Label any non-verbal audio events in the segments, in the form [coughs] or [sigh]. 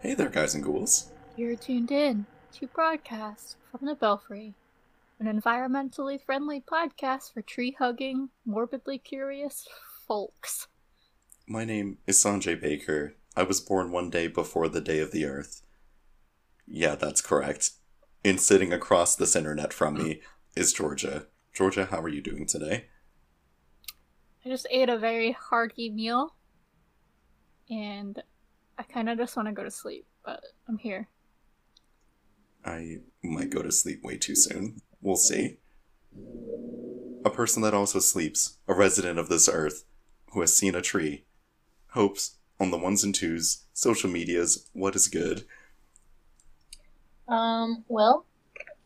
Hey there, guys and ghouls. You're tuned in to broadcast from the Belfry, an environmentally friendly podcast for tree hugging, morbidly curious folks. My name is Sanjay Baker. I was born one day before the day of the earth. Yeah, that's correct. And sitting across this internet from me is Georgia. Georgia, how are you doing today? I just ate a very hearty meal, and I kind of just want to go to sleep, but I'm here. I might go to sleep way too soon. We'll see. A person that also sleeps, a resident of this earth, who has seen a tree, hopes on the ones and twos, social medias, what is good. Um, well,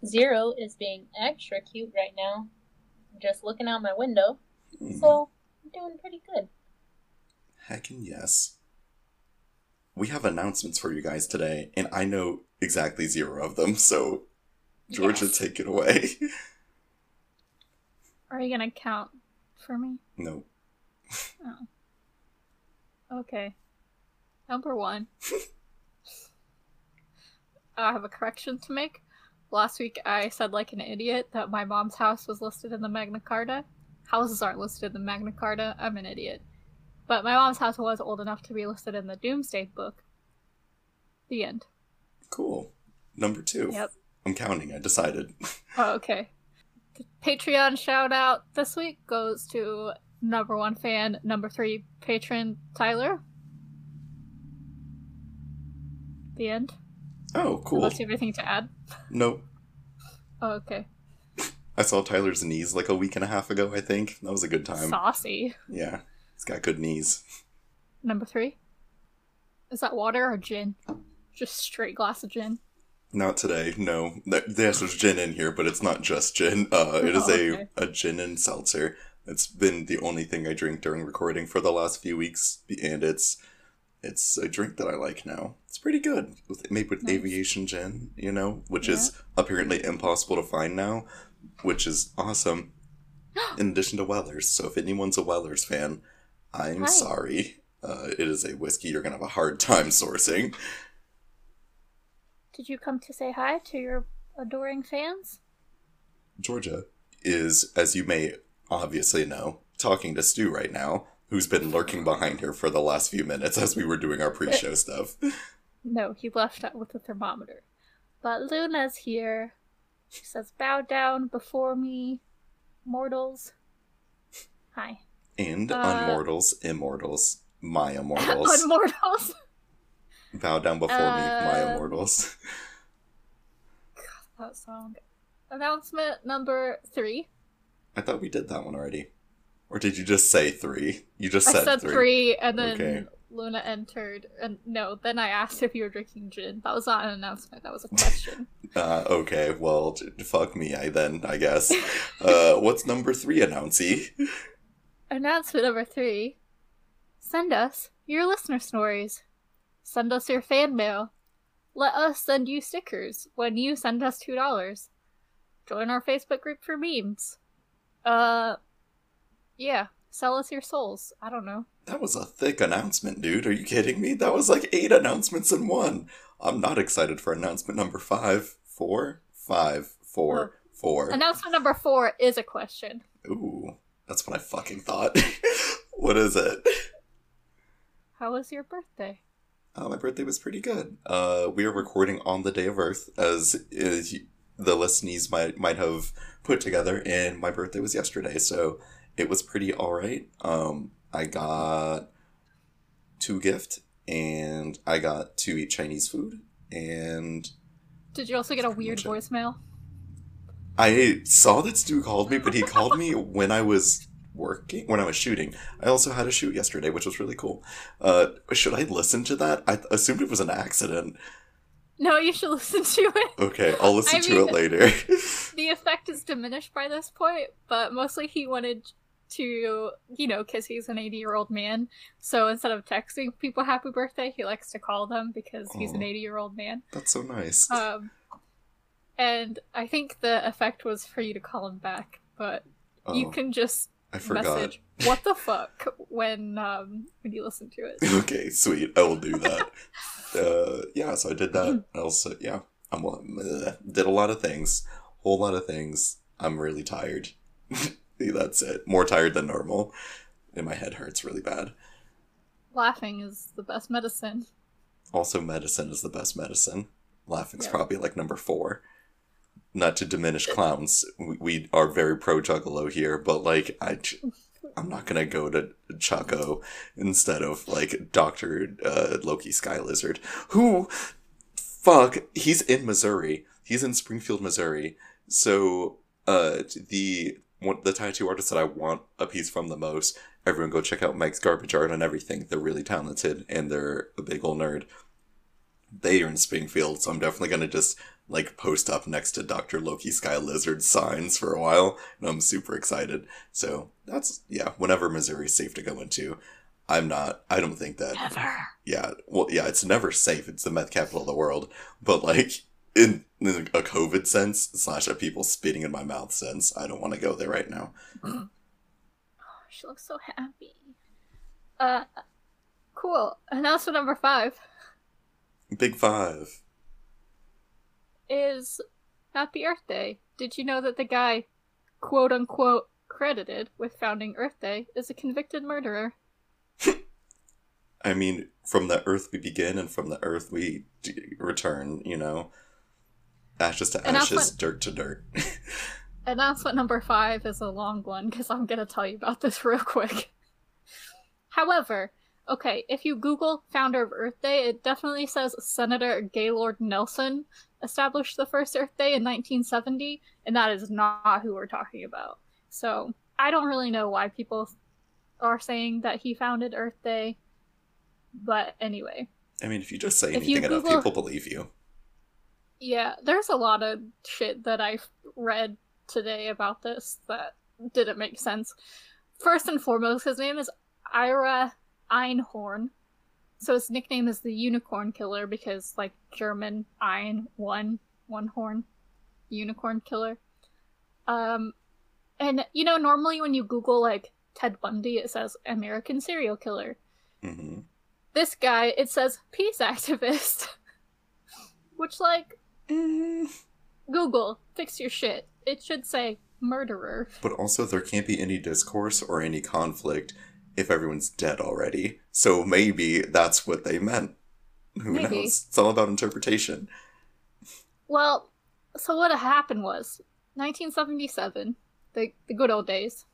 Zero is being extra cute right now. Just looking out my window. Mhm. So, I'm doing pretty good. Heckin' yes. We have announcements for you guys today, and I know exactly zero of them, so Georgia, Yes. take it away. [laughs] Are you gonna count for me? no. oh. Okay. Number one. [laughs] I have a correction to make. Last week I said like an idiot that my mom's house was listed in the Magna Carta. Houses aren't listed in the Magna Carta. I'm an idiot. But my mom's house was old enough to be listed in the Domesday Book. The end. Cool. Number two. Yep. I'm counting, I decided. [laughs] Oh, okay. The Patreon shout out this week goes to number one fan, number three patron, Tyler. The end. Oh, cool. Unless you have anything to add. Nope. Oh, okay. I saw Tyler's knees like a week and a half ago, I think. That was a good time. Saucy. Yeah. He's got good knees. Number three. Is that water or gin? Just straight glass of gin. Not today, no. Yes, there's gin in here, but it's not just gin. Uh, it is [laughs] Oh, okay. a, a gin and seltzer. It's been the only thing I drink during recording for the last few weeks, and it's it's a drink that I like now. It's pretty good, with, made with Nice. aviation gin, you know, which is apparently impossible to find now, which is awesome. [gasps] in addition to Weller's, so if anyone's a Weller's fan, I'm Hi. sorry. Uh, it is a whiskey you're gonna have a hard time [laughs] sourcing. Did you come to say hi to your adoring fans? Georgia is, as you may obviously know, talking to Stu right now, who's been lurking behind her for the last few minutes as we were doing our pre show [laughs] stuff. No, he left out with the thermometer. But Luna's here. She says, Bow down before me, mortals. Hi. And Uh, unmortals, immortals, my immortals. [laughs] Unmortals. Bow down before me, my Uh, immortals. that song. Announcement number three. I thought we did that one already. Or did you just say three? You just I said, said three, and then Okay. Luna entered. And no, then I asked if you were drinking gin. That was not an announcement. That was a question. [laughs] Uh, okay, well, fuck me, I then, I guess. [laughs] Uh, what's number three, announcy? Announcement number three. Send us your listener stories. Send us your fan mail. Let us send you stickers when you send us two dollars. Join our Facebook group for memes. Uh, yeah. Sell us your souls. I don't know. That was a thick announcement, dude. Are you kidding me? That was like eight announcements in one. I'm not excited for announcement number five, four, five, four, four. Announcement number four is a question. Ooh, that's what I fucking thought. [laughs] what is it? How was your birthday? Uh, my birthday was pretty good. Uh, we are recording on the day of Earth, as, y- the listeners might might have put together, and my birthday was yesterday, so it was pretty all right. Um, I got two gift, and I got to eat Chinese food, and Did you also get a weird voicemail? I saw that Stu called me, but he called me [laughs] when I was working, when I was shooting. I also had a shoot yesterday, which was really cool. Uh, should I listen to that? I assumed it was an accident. No, you should [laughs] listen to it. Okay, I'll listen I to mean- it later. [laughs] the effect is diminished by this point, but mostly he wanted to, you know, because he's an 80 year old man. So instead of texting people happy birthday, he likes to call them because he's an 80 year old man. That's so nice. Um, and I think the effect was for you to call him back, but you Oh, can just message what the fuck when um when you listen to it. [laughs] Okay, sweet. I will do that. [laughs] uh, yeah, so I did that. [clears throat] Also, yeah, I'm uh, did a lot of things, whole lot of things. I'm really tired. [laughs] [laughs] That's it. More tired than normal, and my head hurts really bad. Laughing is the best medicine. Also, medicine is the best medicine. Laughing's Yeah. probably like number four. Not to diminish [laughs] clowns, we, we are very pro Juggalo here, but like I, I'm not gonna go to Chaco instead of like Doctor uh, Loki Sky Lizard, who, fuck, he's in Missouri. He's in Springfield, Missouri. So, uh, the the tattoo artist that I want a piece from the most. Everyone go check out Mike's garbage art and everything. They're really talented and they're a big old nerd. They are in Springfield, so I'm definitely gonna just like post up next to Dr. Loki Sky Lizard signs for a while, and I'm super excited. So that's yeah, whenever Missouri's safe to go into. I'm not I don't think that Never. yeah, well yeah, it's never safe. It's the meth capital of the world. But like in, in a COVID sense, slash a people spitting in my mouth sense, I don't want to go there right now. oh, She looks so happy. Uh, cool. Announcement number five Big five. is Happy Earth Day. Did you know that the guy, quote unquote, credited with founding Earth Day is a convicted murderer? [laughs] I mean, from the earth we begin and from the earth we d- return, you know. Ashes to And ashes, dirt to dirt. [laughs] Announcement number five is a long one because I'm gonna tell you about this [laughs] real quick. However, okay, if you Google founder of Earth Day, it definitely says Senator Gaylord Nelson established the first Earth Day in 1970, and that is not who we're talking about. So I don't really know why people are saying that he founded Earth Day, but anyway. I mean, if you just say If anything enough, people believe you. Yeah, there's a lot of shit that I've read today about this that didn't make sense. First and foremost, his name is Ira Einhorn. So his nickname is the Unicorn Killer because, like, German Ein, one, one horn, unicorn killer. Um, and, you know, normally when you Google, like, Ted Bundy, it says American serial killer. hmm This guy, it says peace activist. [laughs] Which, like, Mm. Google, fix your shit. It should say murderer. But also, there can't be any discourse or any conflict if everyone's dead already. So maybe that's what they meant. Who Maybe. knows? It's all about interpretation. Well, so what happened was 1977, the, the good old days.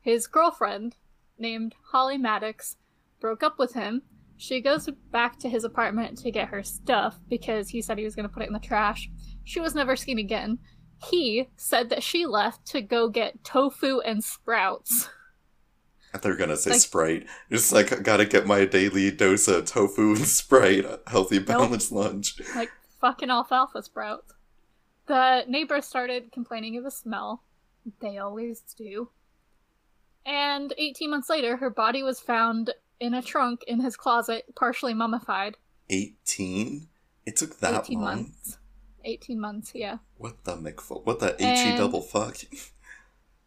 His girlfriend, named Holly Maddux, broke up with him. She goes back to his apartment to get her stuff because he said he was going to put it in the trash. She was never seen again. He said that she left to go get tofu and sprouts. You gonna say Like- Sprite. Just like, I gotta get my daily dose of tofu and [laughs] Sprite. Healthy, balanced lunch. like fucking alfalfa sprouts. The neighbors started complaining of the smell. They always do. And 18 months later, her body was found in a trunk in his closet, partially mummified. 18? It took that 18 long? months. 18 months, yeah. What the McFu- What the HE double fuck? [laughs]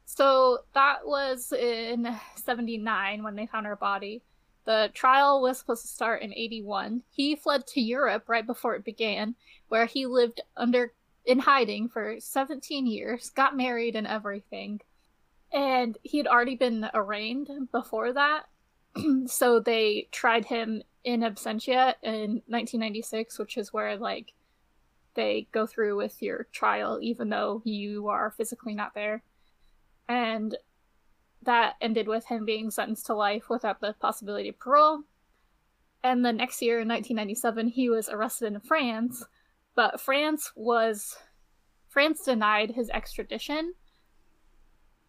So that was in 79 when they found her body. The trial was supposed to start in 81. He fled to Europe right before it began, where he lived under in hiding for 17 years, got married and everything. And he had already been arraigned before that. [clears throat] so they tried him in absentia in 1996, which is where like they go through with your trial even though you are physically not there and that ended with him being sentenced to life without the possibility of parole. And the next year, in 1997, he was arrested in France, but France was France denied his extradition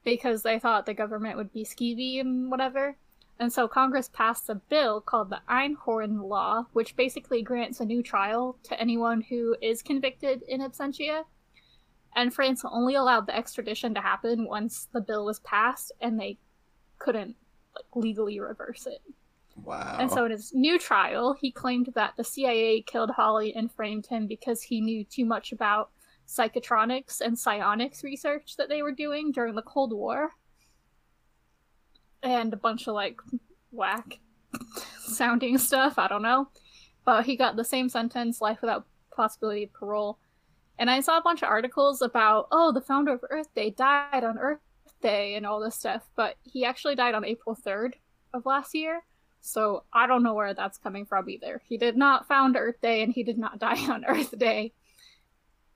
because they thought the government would be skeevy and whatever. And so Congress passed a bill called the Einhorn Law, which basically grants a new trial to anyone who is convicted in absentia and France only allowed the extradition to happen once the bill was passed, and they couldn't like legally reverse it. Wow. And so in his new trial, he claimed that the CIA killed Holly and framed him because he knew too much about psychotronics and psionics research that they were doing during the Cold War. And a bunch of like whack sounding stuff. I don't know. But he got the same sentence, life without possibility of parole. And I saw a bunch of articles about, oh, the founder of Earth Day died on Earth Day and all this stuff, but he actually died on April 3rd of last year. So I don't know where that's coming from either. He did not found Earth Day and he did not [laughs] die on Earth Day.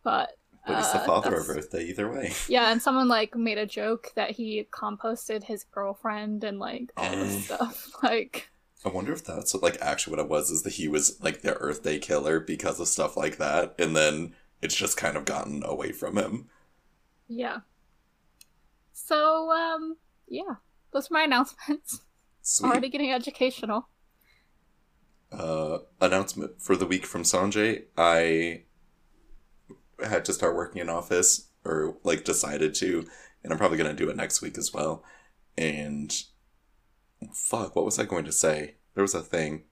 But But he's the uh, father of Earth Day either way. [laughs] Yeah, and someone like made a joke that he composted his girlfriend and like all this Eh. stuff. [laughs] Like I wonder if that's what, like actually what it was is that he was like the Earth Day killer because of stuff like that, and then it's just kind of gotten away from him. Yeah. So, um, yeah. Those are my [laughs] announcements. Sweet. Already getting educational. uh, announcement for the week from Sanjay. I had to start working in office, or like decided to, and I'm probably gonna do it next week as well. And fuck, what was I going to say? There was a thing.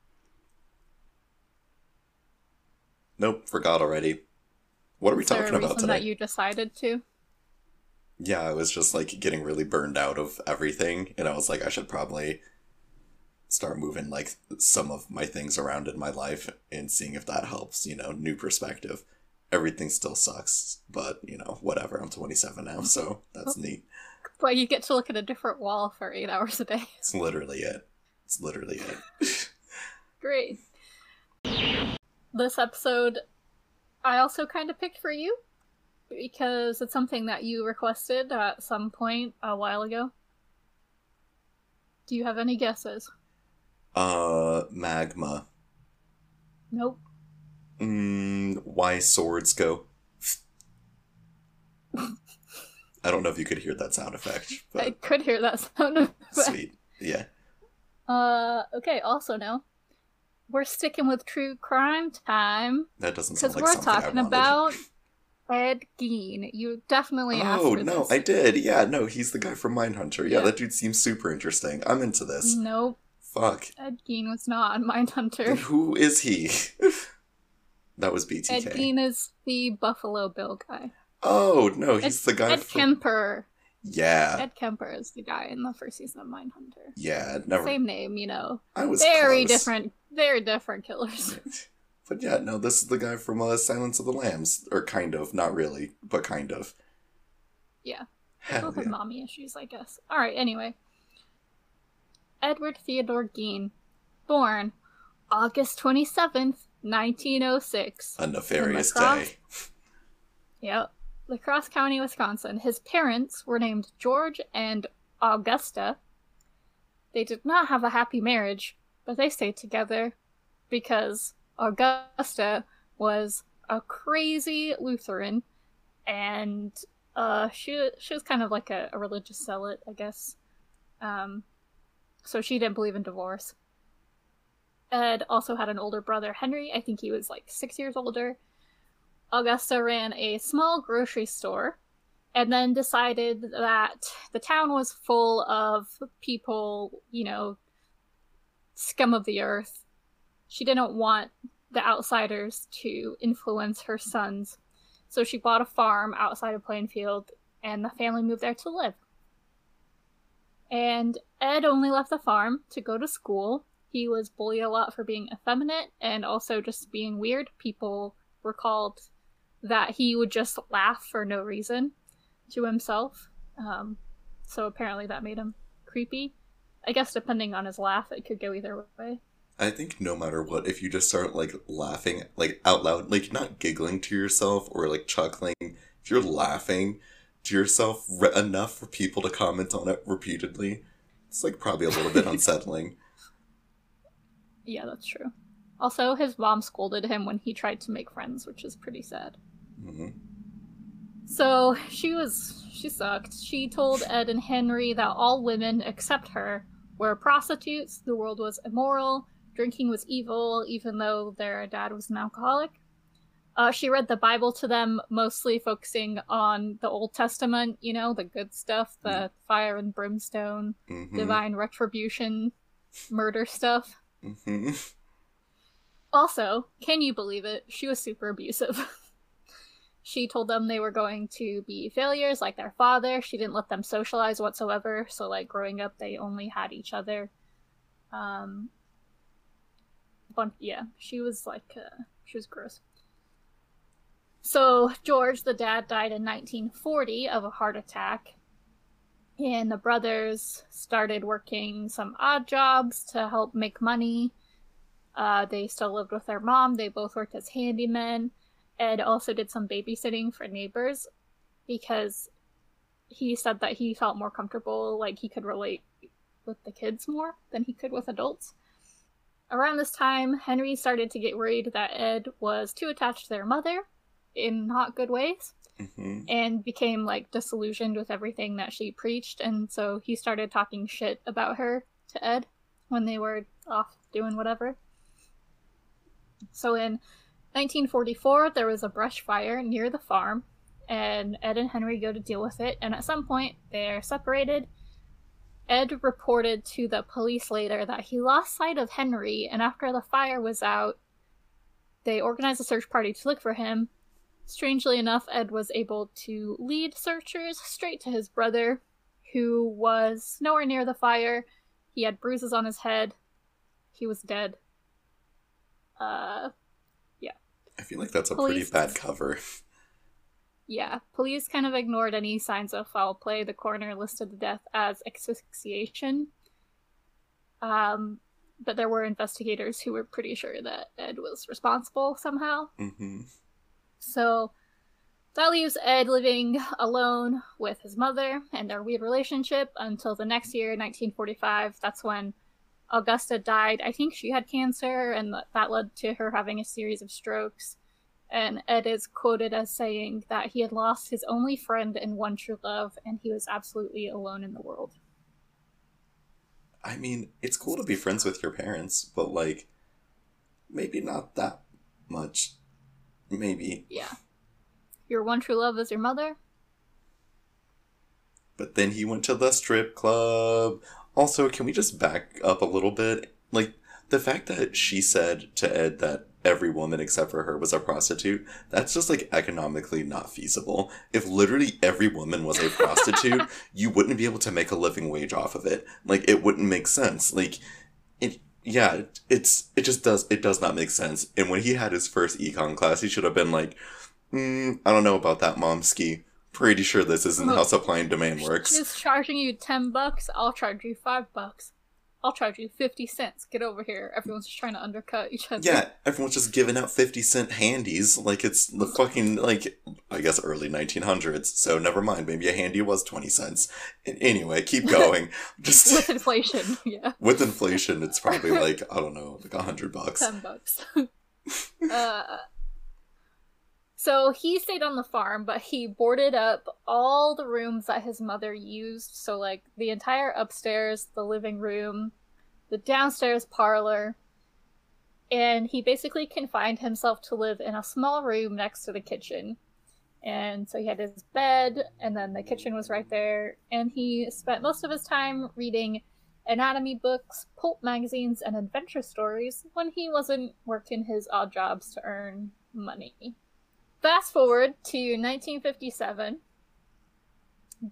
Nope, forgot already. What are we talking about today? that you decided to? Yeah, I was just like getting really burned out of everything, and I was like, I should probably start moving like some of my things around in my life and seeing if that helps, you know, new perspective. Everything still sucks, but you know, whatever. I'm 27 now, so that's neat. But you get to look at a different wall for eight hours a day. [laughs] It's literally it. It's literally it. [laughs] Great. This episode, I also kind of picked for you because it's something that you requested at some point a while ago. Do you have any guesses? Uh, magma. Nope. Mm, why swords go? I don't know if you could hear that sound effect, I could hear that sound effect. sweet. Yeah. Uh, okay, also no. We're sticking with true crime time That doesn't sound because like we're talking about Ed Gein. You definitely asked Oh no, this. I did. Yeah, no, he's the guy from Mindhunter. Yeah, Yeah. that dude seems super interesting. I'm into this. Nope, Fuck. Ed Gein was not on Then Mindhunter. who is he? [laughs] that was BTK. Ed Gein is the Buffalo Bill guy. Oh no, he's the guy Ed from. Kemper. Yeah, Ed Kemper is the guy in the first season of Mindhunter. yeah. Never. Same name, you know. I was Very close. different, very different killers. [laughs] But yeah, no, this is the guy from uh, Silence of the Lambs, or kind of, not really, but kind of. Yeah. Hell Both have yeah. mommy issues, I guess. Alright, anyway. Edward Theodore Gein, born August 27th, 1906. A nefarious lacrosse? day. Yep. La Crosse County, Wisconsin. His parents were named George and Augusta. They did not have a happy marriage, but they stayed together because Augusta was a crazy Lutheran and uh she she was kind of like a, a religious zealot, I guess. Um so she didn't believe in divorce. Ed also had an older brother, Henry. I think he was like six years older. Augusta ran a small grocery store and then decided that the town was full of people, you know, scum of the earth. She didn't want the outsiders to influence her sons. So she bought a farm outside of Plainfield and the family moved there to live. And Ed only left the farm to go to school. He was bullied a lot for being effeminate and also just being weird. People recalled that he would just laugh for no reason to himself. Um, so apparently that made him creepy. I guess depending on his laugh, it could go either way. I think no matter what, if you just start like laughing, like out loud, like not giggling to yourself or like chuckling, if you're laughing to yourself re- enough for people to comment on it repeatedly, it's like probably a little bit [laughs] unsettling. Yeah, that's true. Also, his mom scolded him when he tried to make friends, which is pretty sad. hmm So she was she sucked. She told Ed and Henry that all women except her were prostitutes, the world was immoral, drinking was evil, even though their dad was an alcoholic. Uh, she read the Bible to them, mostly focusing on the Old Testament, you know, the good stuff, the fire and brimstone, hmm divine retribution, murder stuff. Hmm [laughs] Also, can you believe it? She was super abusive. [laughs] She told them they were going to be failures like their father. She didn't let them socialize whatsoever. So, like, growing up, they only had each other. Um, yeah, she was like, uh, she was gross. So, George, the dad, died in 1940 of a heart attack. And the brothers started working some odd jobs to help make money. Uh, they still lived with their mom. They both worked as handymen. Ed also did some babysitting for neighbors because he said that he felt more comfortable, like he could relate with the kids more than he could with adults. Around this time, Henry started to get worried that Ed was too attached to their mother in not good ways hmm and became like disillusioned with everything that she preached and so he started talking shit about her to Ed when they were off doing whatever. So in 1944 there was a brush fire near the farm and Ed and Henry go to deal with it and at some point they're separated. Ed reported to the police later that he lost sight of Henry and after the fire was out they organized a search party to look for him Strangely enough, Ed was able to lead searchers straight to his brother, who was nowhere near the fire. He had bruises on his head. He was dead. Uh, yeah. I feel like that's a Police- pretty bad cover. yeah. Police kind of ignored any signs of foul play. The coroner listed the death as asphyxiation. Um, but there were investigators who were pretty sure that Ed was responsible somehow. hmm So that leaves Ed living alone with his mother and their weird relationship until the next year, 1945. That's when Augusta died. I think she had cancer, and that led to her having a series of strokes. And Ed is quoted as saying that he had lost his only friend and one true love, and he was absolutely alone in the world. I mean, it's cool to be friends with your parents, but like, maybe not that much. Maybe. Yeah. Your one true love is your mother? But then he went to the strip club. Also, can we just back up a little bit? Like, the fact that she said to Ed that every woman except for her was a prostitute, that's just like economically not feasible. If literally every woman was a prostitute, [laughs] you wouldn't be able to make a living wage off of it. Like, it wouldn't make sense. Like, it, yeah, it's, it just does, it does not make sense. And when he had his first econ class, he should have been like, mm, I don't know about that, momski. Pretty sure this isn't how supply and demand works. She's charging you 10 bucks, I'll charge you 5 bucks. I'll charge you 50 cents. Get over here. Everyone's just trying to undercut each other. Yeah, everyone's just giving out 50 cent handies like it's the fucking, like, I guess early 1900s, so never mind. Maybe a handy was 20 cents. Anyway, keep [laughs] going. Just With inflation, [laughs] yeah. with inflation, it's probably [laughs] like, I don't know, like a 100 bucks. 10 bucks. uh, so he stayed on the farm, but he boarded up all the rooms that his mother used. So, like, the entire upstairs, the living room, the downstairs parlor. And he basically confined himself to live in a small room next to the kitchen. And so he had his bed, and then the kitchen was right there. And he spent most of his time reading anatomy books, pulp magazines, and adventure stories when he wasn't working his odd jobs to earn money. Fast forward to 1957.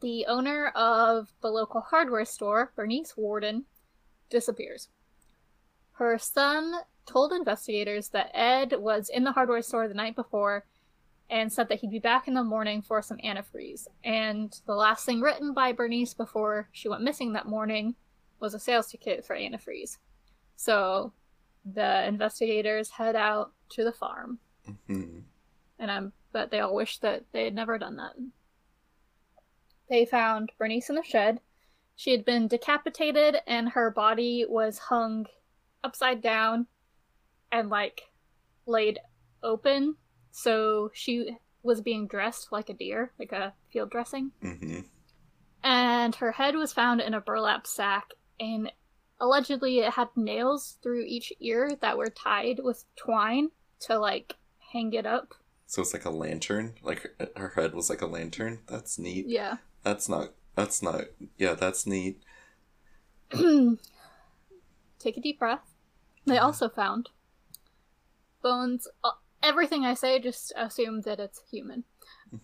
The owner of the local hardware store, Bernice Worden, disappears. Her son told investigators that Ed was in the hardware store the night before and said that he'd be back in the morning for some antifreeze. And the last thing written by Bernice before she went missing that morning was a sales ticket for antifreeze. So the investigators head out to the farm, Hmm. And I'm bet they all wish that they had never done that. They found Bernice in the shed. She had been decapitated, and her body was hung upside down and like laid open. So she was being dressed like a deer, like a field dressing hmm and her head was found in a burlap sack and allegedly it had nails through each ear that were tied with twine to like hang it up So it's like a lantern? Like her, her head was like a lantern? That's neat. yeah That's not, that's not, yeah, that's neat. [clears throat] take a deep breath they also found bones uh, everything I say, just assume that it's human.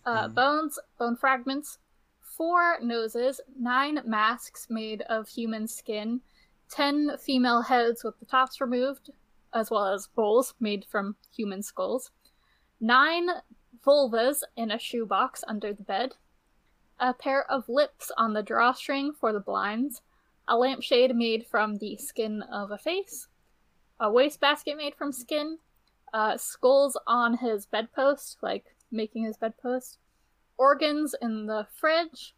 Uh, Mhm. bones, bone fragments, four noses, nine masks made of human skin, ten female heads with the tops removed, as well as bowls made from human skulls, nine vulvas in a shoebox under the bed, a pair of lips on the drawstring for the blinds, a lampshade made from the skin of a face, a wastebasket made from skin, uh, skulls on his bedpost, like making his bedpost, organs in the fridge,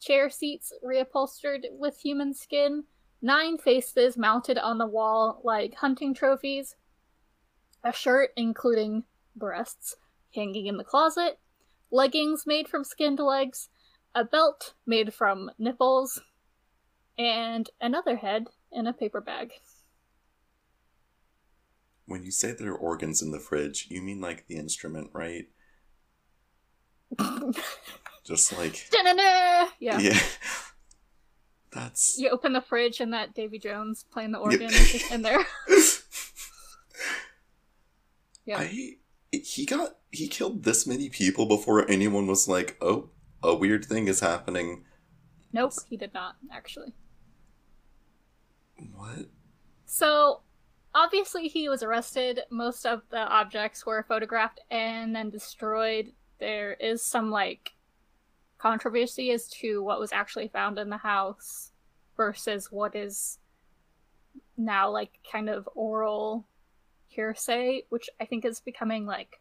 chair seats reupholstered with human skin, nine faces mounted on the wall like hunting trophies, a shirt including breasts hanging in the closet, leggings made from skinned legs, a belt made from nipples, and another head in a paper bag. When you say there are organs in the fridge, you mean like the instrument, right? [laughs] Just like! Yeah. yeah. That's You open the fridge and that Davy Jones playing the Yep. organ is in there. [laughs] Yeah. I he got he killed this many people before anyone was like, "Oh, a weird thing is happening." Nope, he did not, actually. What? So, obviously, he was arrested. Most of the objects were photographed and then destroyed. There is some, like, controversy as to what was actually found in the house versus what is now, like, kind of oral hearsay, which I think is becoming, like,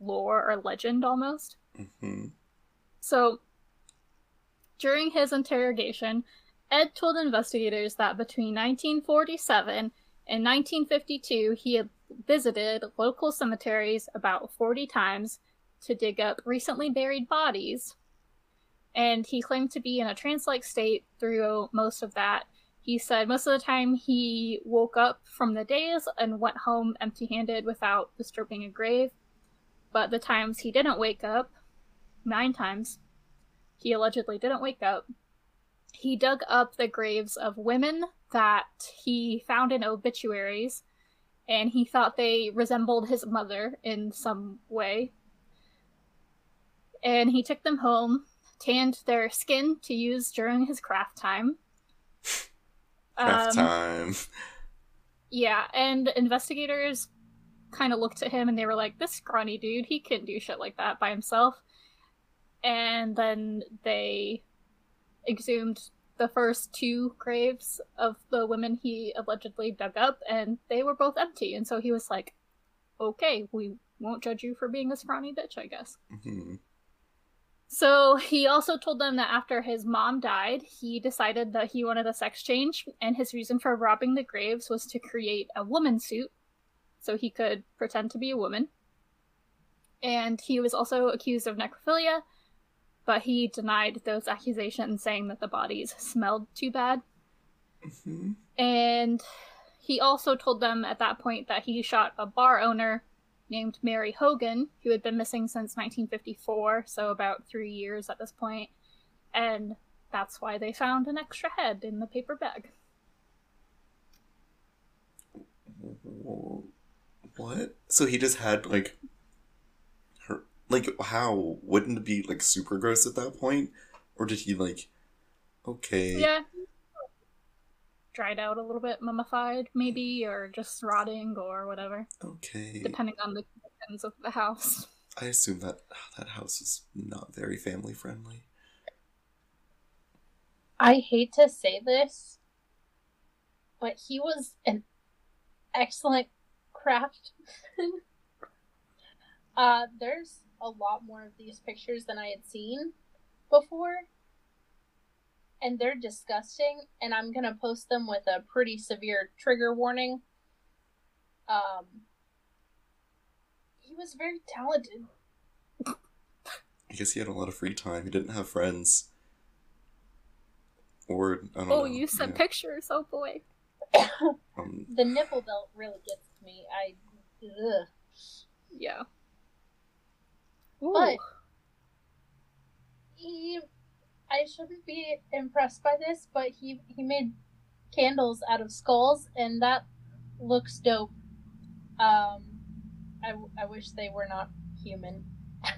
lore or legend almost. hmm So, during his interrogation, Ed told investigators that between 1947 and 1952, he had visited local cemeteries about 40 times to dig up recently buried bodies. And he claimed to be in a trance like state through most of that. He said most of the time he woke up from the days and went home empty handed without disturbing a grave. But the times he didn't wake up, nine times, he allegedly didn't wake up. He dug up the graves of women that he found in obituaries, and he thought they resembled his mother in some way. And he took them home, tanned their skin to use during his craft time. Craft Um, time. Yeah, and investigators kind of looked at him and they were like, this scrawny dude, he couldn't do shit like that by himself. And then they exhumed the first two graves of the women he allegedly dug up, and they were both empty. And so he was like, okay, we won't judge you for being a scrawny bitch, I guess. hmm So he also told them that after his mom died, he decided that he wanted a sex change, and his reason for robbing the graves was to create a woman suit so he could pretend to be a woman. And he was also accused of necrophilia, but he denied those accusations, saying that the bodies smelled too bad. hmm And he also told them at that point that he shot a bar owner named Mary Hogan, who had been missing since 1954, so about three years at this point, and that's why they found an extra head in the paper bag. What? So he just had like her like how wouldn't it be like super gross at that point? Or did he like okay. Yeah. Dried out a little bit, mummified, maybe, or just rotting, or whatever, Okay. depending on the conditions of the house. [laughs] I assume that that house is not very family friendly. I hate to say this, but he was an excellent craftsman. [laughs] uh, there's a lot more of these pictures than I had seen before, and they're disgusting. And I'm gonna post them with a pretty severe trigger warning. Um, he was very talented. I guess he had a lot of free time. He didn't have friends. Or I don't Oh, know. you sent yeah. pictures, oh boy. [coughs] Um, [coughs] The nipple belt really gets me. I, ugh. Yeah. But- he I shouldn't be impressed by this, but he he made candles out of skulls and that looks dope. Um I, I wish they were not human. [laughs] I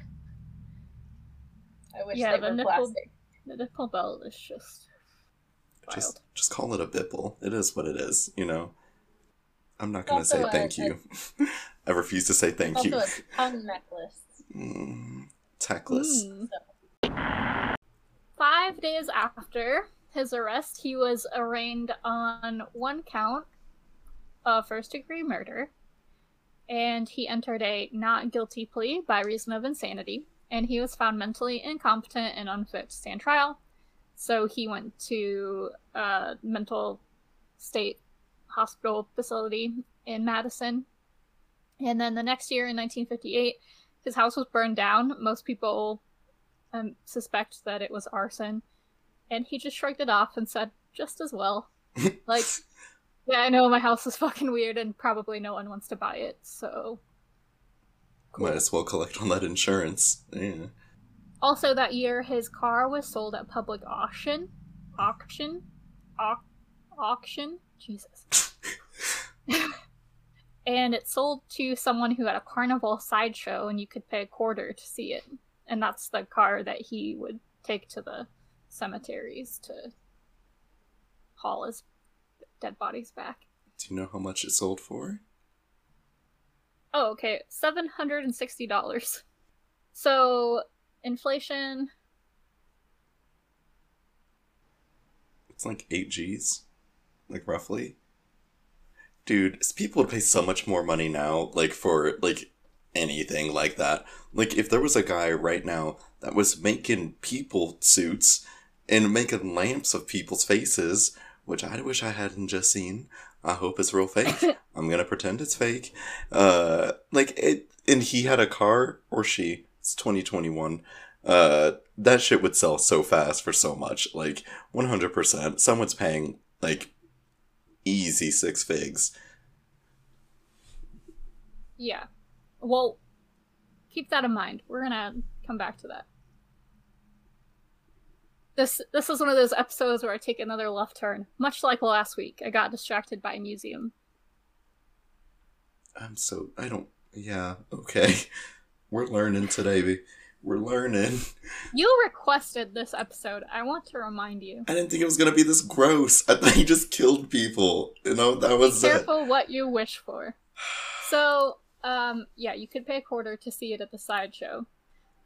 wish Yeah, they the were nipple- plastic. The nipple belt is just wild. Just just call it a bipple. It is what it is, you know. I'm not gonna say a- thank you. [laughs] I refuse to say thank Also you. a tongue necklace. Mm, tactless. Mm. Five days after his arrest, he was arraigned on one count of first degree murder, and he entered a not guilty plea by reason of insanity, and he was found mentally incompetent and unfit to stand trial. So he went to a mental state hospital facility in Madison. And then the next year in 1958, his house was burned down. Most people um, suspect that it was arson. And he just shrugged it off and said, just as well. [laughs] like, yeah, I know my house is [laughs] fucking weird and probably no one wants to buy it, so. Might as well collect on that insurance. Yeah. Also, that year, his car was sold at public auction. Auction? Au- auction? Jesus. [laughs] and it sold to someone who had a carnival sideshow, and you could pay a quarter to see it. And that's the car that he would take to the cemeteries to haul his dead bodies back. Do you know how much it sold for? Oh, okay. Seven hundred and sixty dollars. So inflation. It's like eight G's, like roughly. Dude, people would pay so much more money now, like for like anything like that. Like if there was a guy right now that was making people suits and making lamps of people's faces, which I wish I hadn't just seen. I hope it's real fake. [laughs] I'm gonna pretend it's fake. Uh, like it, and he had a car or she. It's 2021. Uh, that shit would sell so fast for so much. Like 100%. Someone's paying like easy six figs. Yeah. Well, keep that in mind. We're gonna come back to that. This this is one of those episodes where I take another left turn, much like last week. I got distracted by a museum. I'm so I don't. Yeah. Okay. [laughs] We're learning today. baby. We're learning. [laughs] You requested this episode. I want to remind you. I didn't think it was gonna be this gross. I thought he just killed people. You know that Be was it. careful what you wish for. So, um, yeah, you could pay a quarter to see it at the sideshow.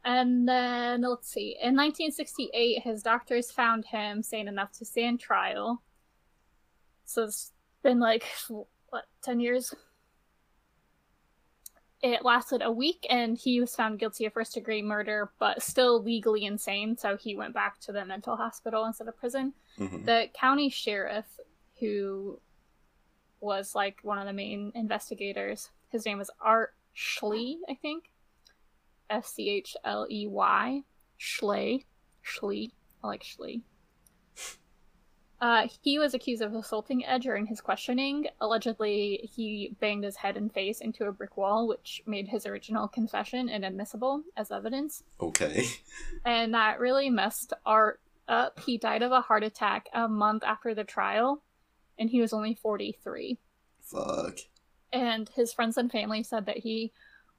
And then, let's see, in 1968, his doctors found him sane enough to stand trial. So it's been like, what, 10 years? It lasted a week, and he was found guilty of first degree murder, but still legally insane, so he went back to the mental hospital instead of prison Mhm. the county sheriff who was like one of the main investigators his name was art schley i think s-c-h-l-e-y schley schley i like schley uh, he was accused of assaulting ed during his questioning allegedly he banged his head and face into a brick wall which made his original confession inadmissible as evidence Okay. and that really messed Art up. He died of a heart attack a month after the trial, and he was only 43. Fuck. And his friends and family said that he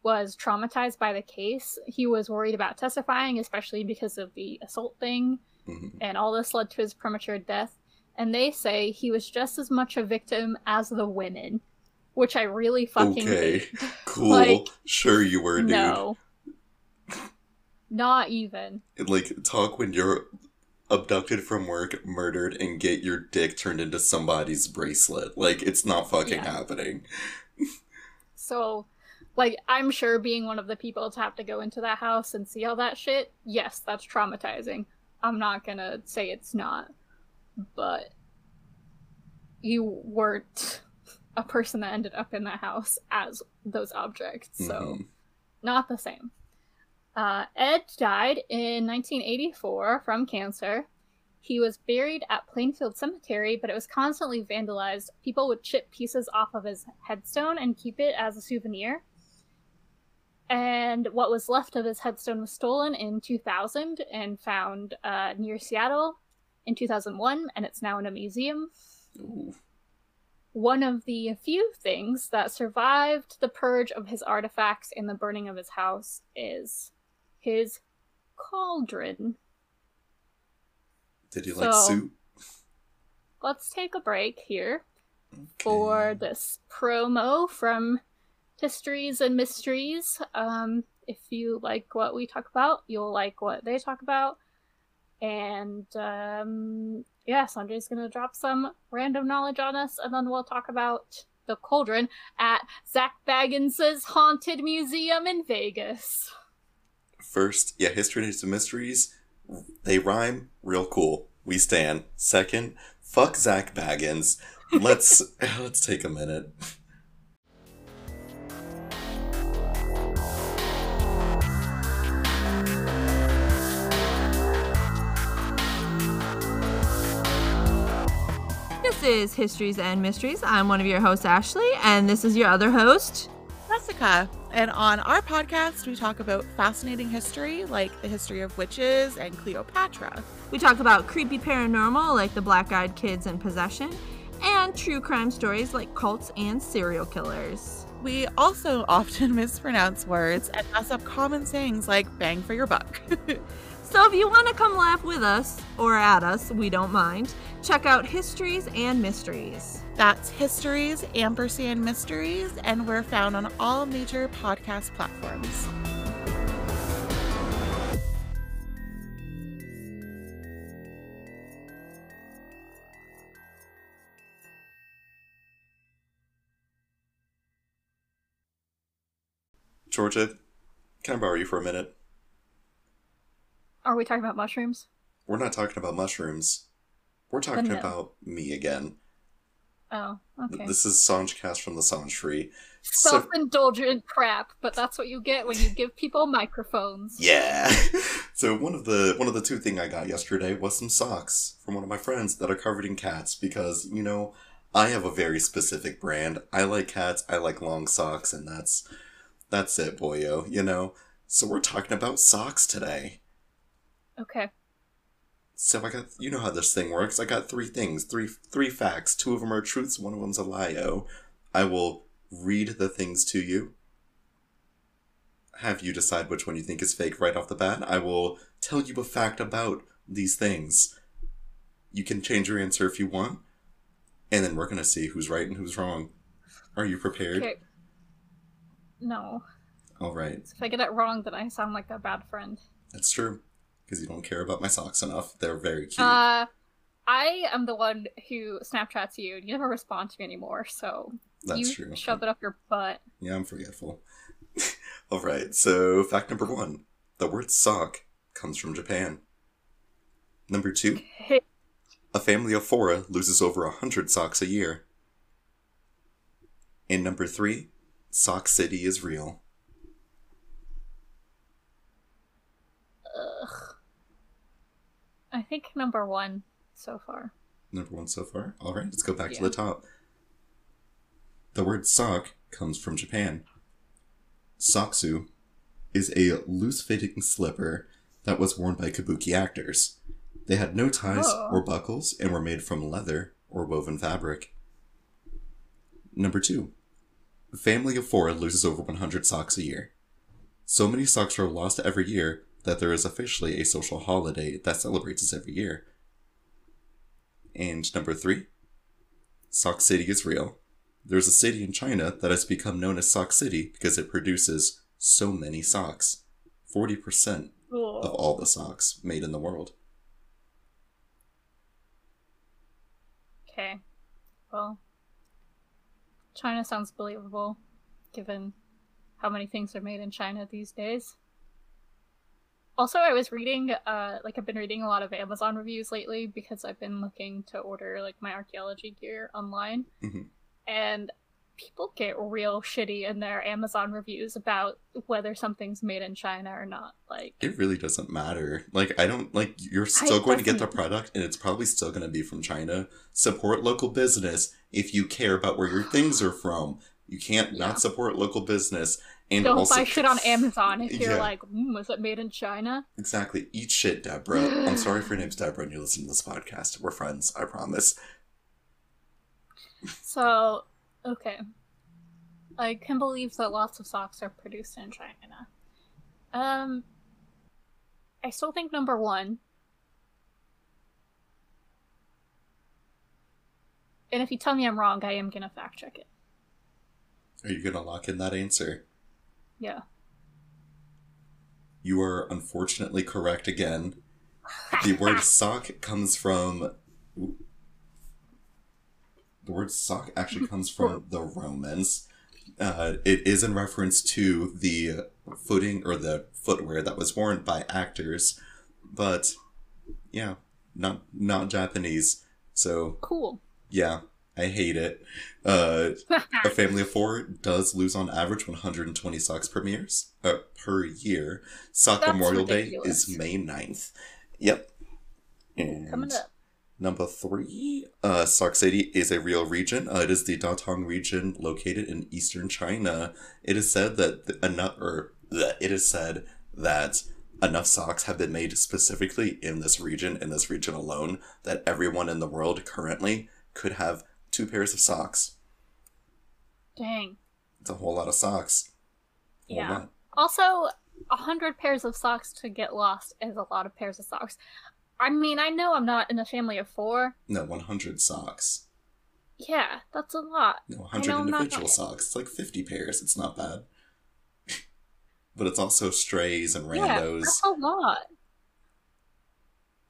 was traumatized by the case. He was worried about testifying, especially because of the assault thing, Mhm. and all this led to his premature death. And they say he was just as much a victim as the women, which I really fucking Okay. hate. [laughs] [laughs] Cool. Like, sure you were, dude. No. Not even. like talk when you're abducted from work, murdered, and get your dick turned into somebody's bracelet. Like it's not fucking Yeah. happening. [laughs] So, like, I'm sure being one of the people to have to go into that house and see all that shit, yes, that's traumatizing. I'm not gonna say it's not. But you weren't a person that ended up in that house as those objects, so Mhm. not the same. Uh, Ed died in 1984 from cancer. He was buried at Plainfield Cemetery, but it was constantly vandalized. People would chip pieces off of his headstone and keep it as a souvenir. And what was left of his headstone was stolen in 2000 and found uh, near Seattle in 2001, and it's now in a museum. Ooh. one of the few things that survived the purge of his artifacts and the burning of his house is his cauldron. Did you like So- soup? Let's take a break here for this promo from Histories and Mysteries. Um, if you like what we talk about, you'll like what they talk about. And um, yeah, Sanjay's gonna drop some random knowledge on us, and then we'll talk about the cauldron at Zak Bagans's haunted museum in Vegas. First, yeah, history days mysteries. They rhyme real cool. We stand. Second, fuck Zak Bagans. Let's [laughs] let's take a minute. This is Histories and Mysteries. I'm one of your hosts, Ashley, and this is your other host. Jessica. And on our podcast, we talk about fascinating history like the history of witches and Cleopatra. We talk about creepy paranormal like the Black Eyed Kids and Possession, and true crime stories like cults and serial killers. We also [laughs] often mispronounce words and mess up common sayings like bang for your buck. [laughs] So if you want to come laugh with us or at us, we don't mind. Check out Histories and Mysteries. That's Histories, Ampersand Mysteries, and we're found on all major podcast platforms. Georgia, can I borrow you for a minute? Are we talking about mushrooms? We're not talking about mushrooms. We're talking no. about me again. Oh, okay. This is Sanj Cast from the Sanj Tree. So, Self-indulgent crap, but that's what you get when you [laughs] give people microphones. yeah. [laughs] so one of the one of the two thing I got yesterday was some socks from one of my friends that are covered in cats because you know I have a very specific brand. I like cats. I like long socks, and that's that's it, boyo. You know. So we're talking about socks today. Okay. So I got you know how this thing works. I got three things, three three facts. Two of them are truths, one of them's a lie. I will read the things to you. Have you decide which one you think is fake right off the bat. I will tell you a fact about these things. You can change your answer if you want, and then we're gonna see who's right and who's wrong. Are you prepared? Okay. No. All right, If I get it wrong, then I sound like a bad friend. that's true. Because you don't care about my socks enough. They're very cute. Uh, I am the one who Snapchats you, and you never respond to me anymore. So that's you true. shove it up your butt. Yeah, I'm forgetful. [laughs] All right, so fact number one the word sock comes from Japan. Number two, a family of four loses over a hundred socks a year. And number three, Sock City is real. Ugh. I think number one so far. Number one so far. All right, let's go back to the top. The word sock comes from Japan. Sokksu is a loose fitting slipper that was worn by kabuki actors. They had no ties Oh. or buckles and were made from leather or woven fabric. Number two, a family of four loses over 100 socks a year. So many socks are lost every year that there is officially a social holiday that celebrates this every year. And number three, Sock City is real. There's a city in China that has become known as Sock City because it produces so many socks 40% of all the socks made in the world. Okay. Well, China sounds believable, given how many things are made in China these days. Also, I was reading, uh, like I've been reading a lot of Amazon reviews lately because I've been looking to order like my archaeology gear online, Mhm. and people get real shitty in their Amazon reviews about whether something's made in China or not. Like, It really doesn't matter. Like, I don't, like, you're still going to get the product and it's probably still going to be from China. Support local business if you care about where your things are from. You can't Yeah. not support local business. And don't also, buy shit on Amazon if you're Yeah. like, mm, was it made in China? Exactly. Eat shit, Deborah. I'm [sighs] sorry if your name's Deborah and you listen to this podcast. We're friends, I promise. [laughs] So, okay. I can believe that lots of socks are produced in China. Um, I still think number one. And if you tell me I'm wrong, I am gonna fact check it. Are you gonna lock in that answer? Yeah. You are unfortunately correct again. [laughs] The word sock comes from. The word sock actually comes from [laughs] the Romans. Uh, it is in reference to the footing or the footwear that was worn by actors, but yeah, not not Japanese. So Cool. yeah, I hate it. Uh, a [laughs] family of four does lose on average 120 socks per year. Uh, per year. Sock That's Memorial ridiculous. Day is May 9th. Yep. And Coming up. number three, uh, Sock City is a real region. Uh, it is the Datang region located in eastern China. It is said that the, enough, or bleh, it is said that enough socks have been made specifically in this region, in this region alone, that everyone in the world currently could have two pairs of socks. Dang. It's a whole lot of socks. Whole Yeah. lot. Also, a hundred pairs of socks to get lost is a lot of pairs of socks. I mean, I know I'm not in a family of four. No, 100 socks. Yeah, that's a lot. No, 100 know I'm not- individual socks. It's like 50 pairs. It's not bad. [laughs] but it's also strays and randos. Yeah, that's a lot.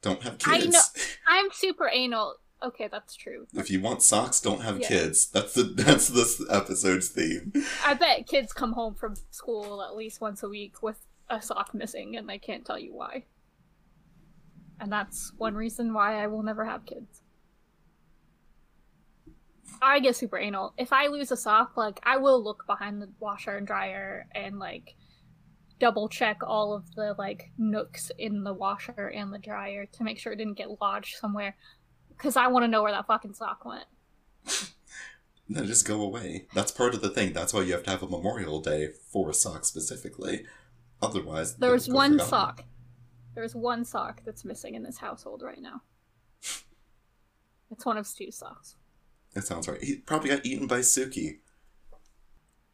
Don't have kids. I know- [laughs] I'm super anal. Okay, that's true. If you want socks, don't have Yeah. kids. That's the [laughs] that's this episode's theme. I bet kids come home from school at least once a week with a sock missing and they can't tell you why. And that's one reason why I will never have kids. I get super anal. If I lose a sock, like I will look behind the washer and dryer and like double check all of the like nooks in the washer and the dryer to make sure it didn't get lodged somewhere cuz I want to know where that fucking sock went. [laughs] Then just go away. That's part of the thing. That's why you have to have a Memorial Day for a sock specifically. Otherwise, they'll There's one forgotten. sock. There's one sock that's missing in this household right now. [laughs] It's one of Stu's socks. That sounds right. He probably got eaten by Suki.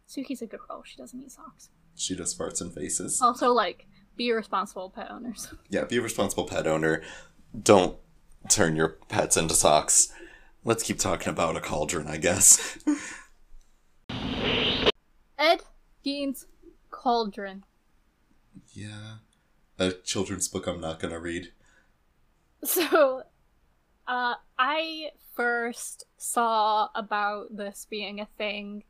Suki's a good girl. She doesn't eat socks. She just farts in faces. Also, like, be a responsible pet owners. [laughs] Yeah, be a responsible pet owner. Don't turn your pets into socks. Let's keep talking about a cauldron, I guess. Ed Gein's Cauldron. yeah. A children's book I'm not gonna read. So, uh, I first saw about this being a thing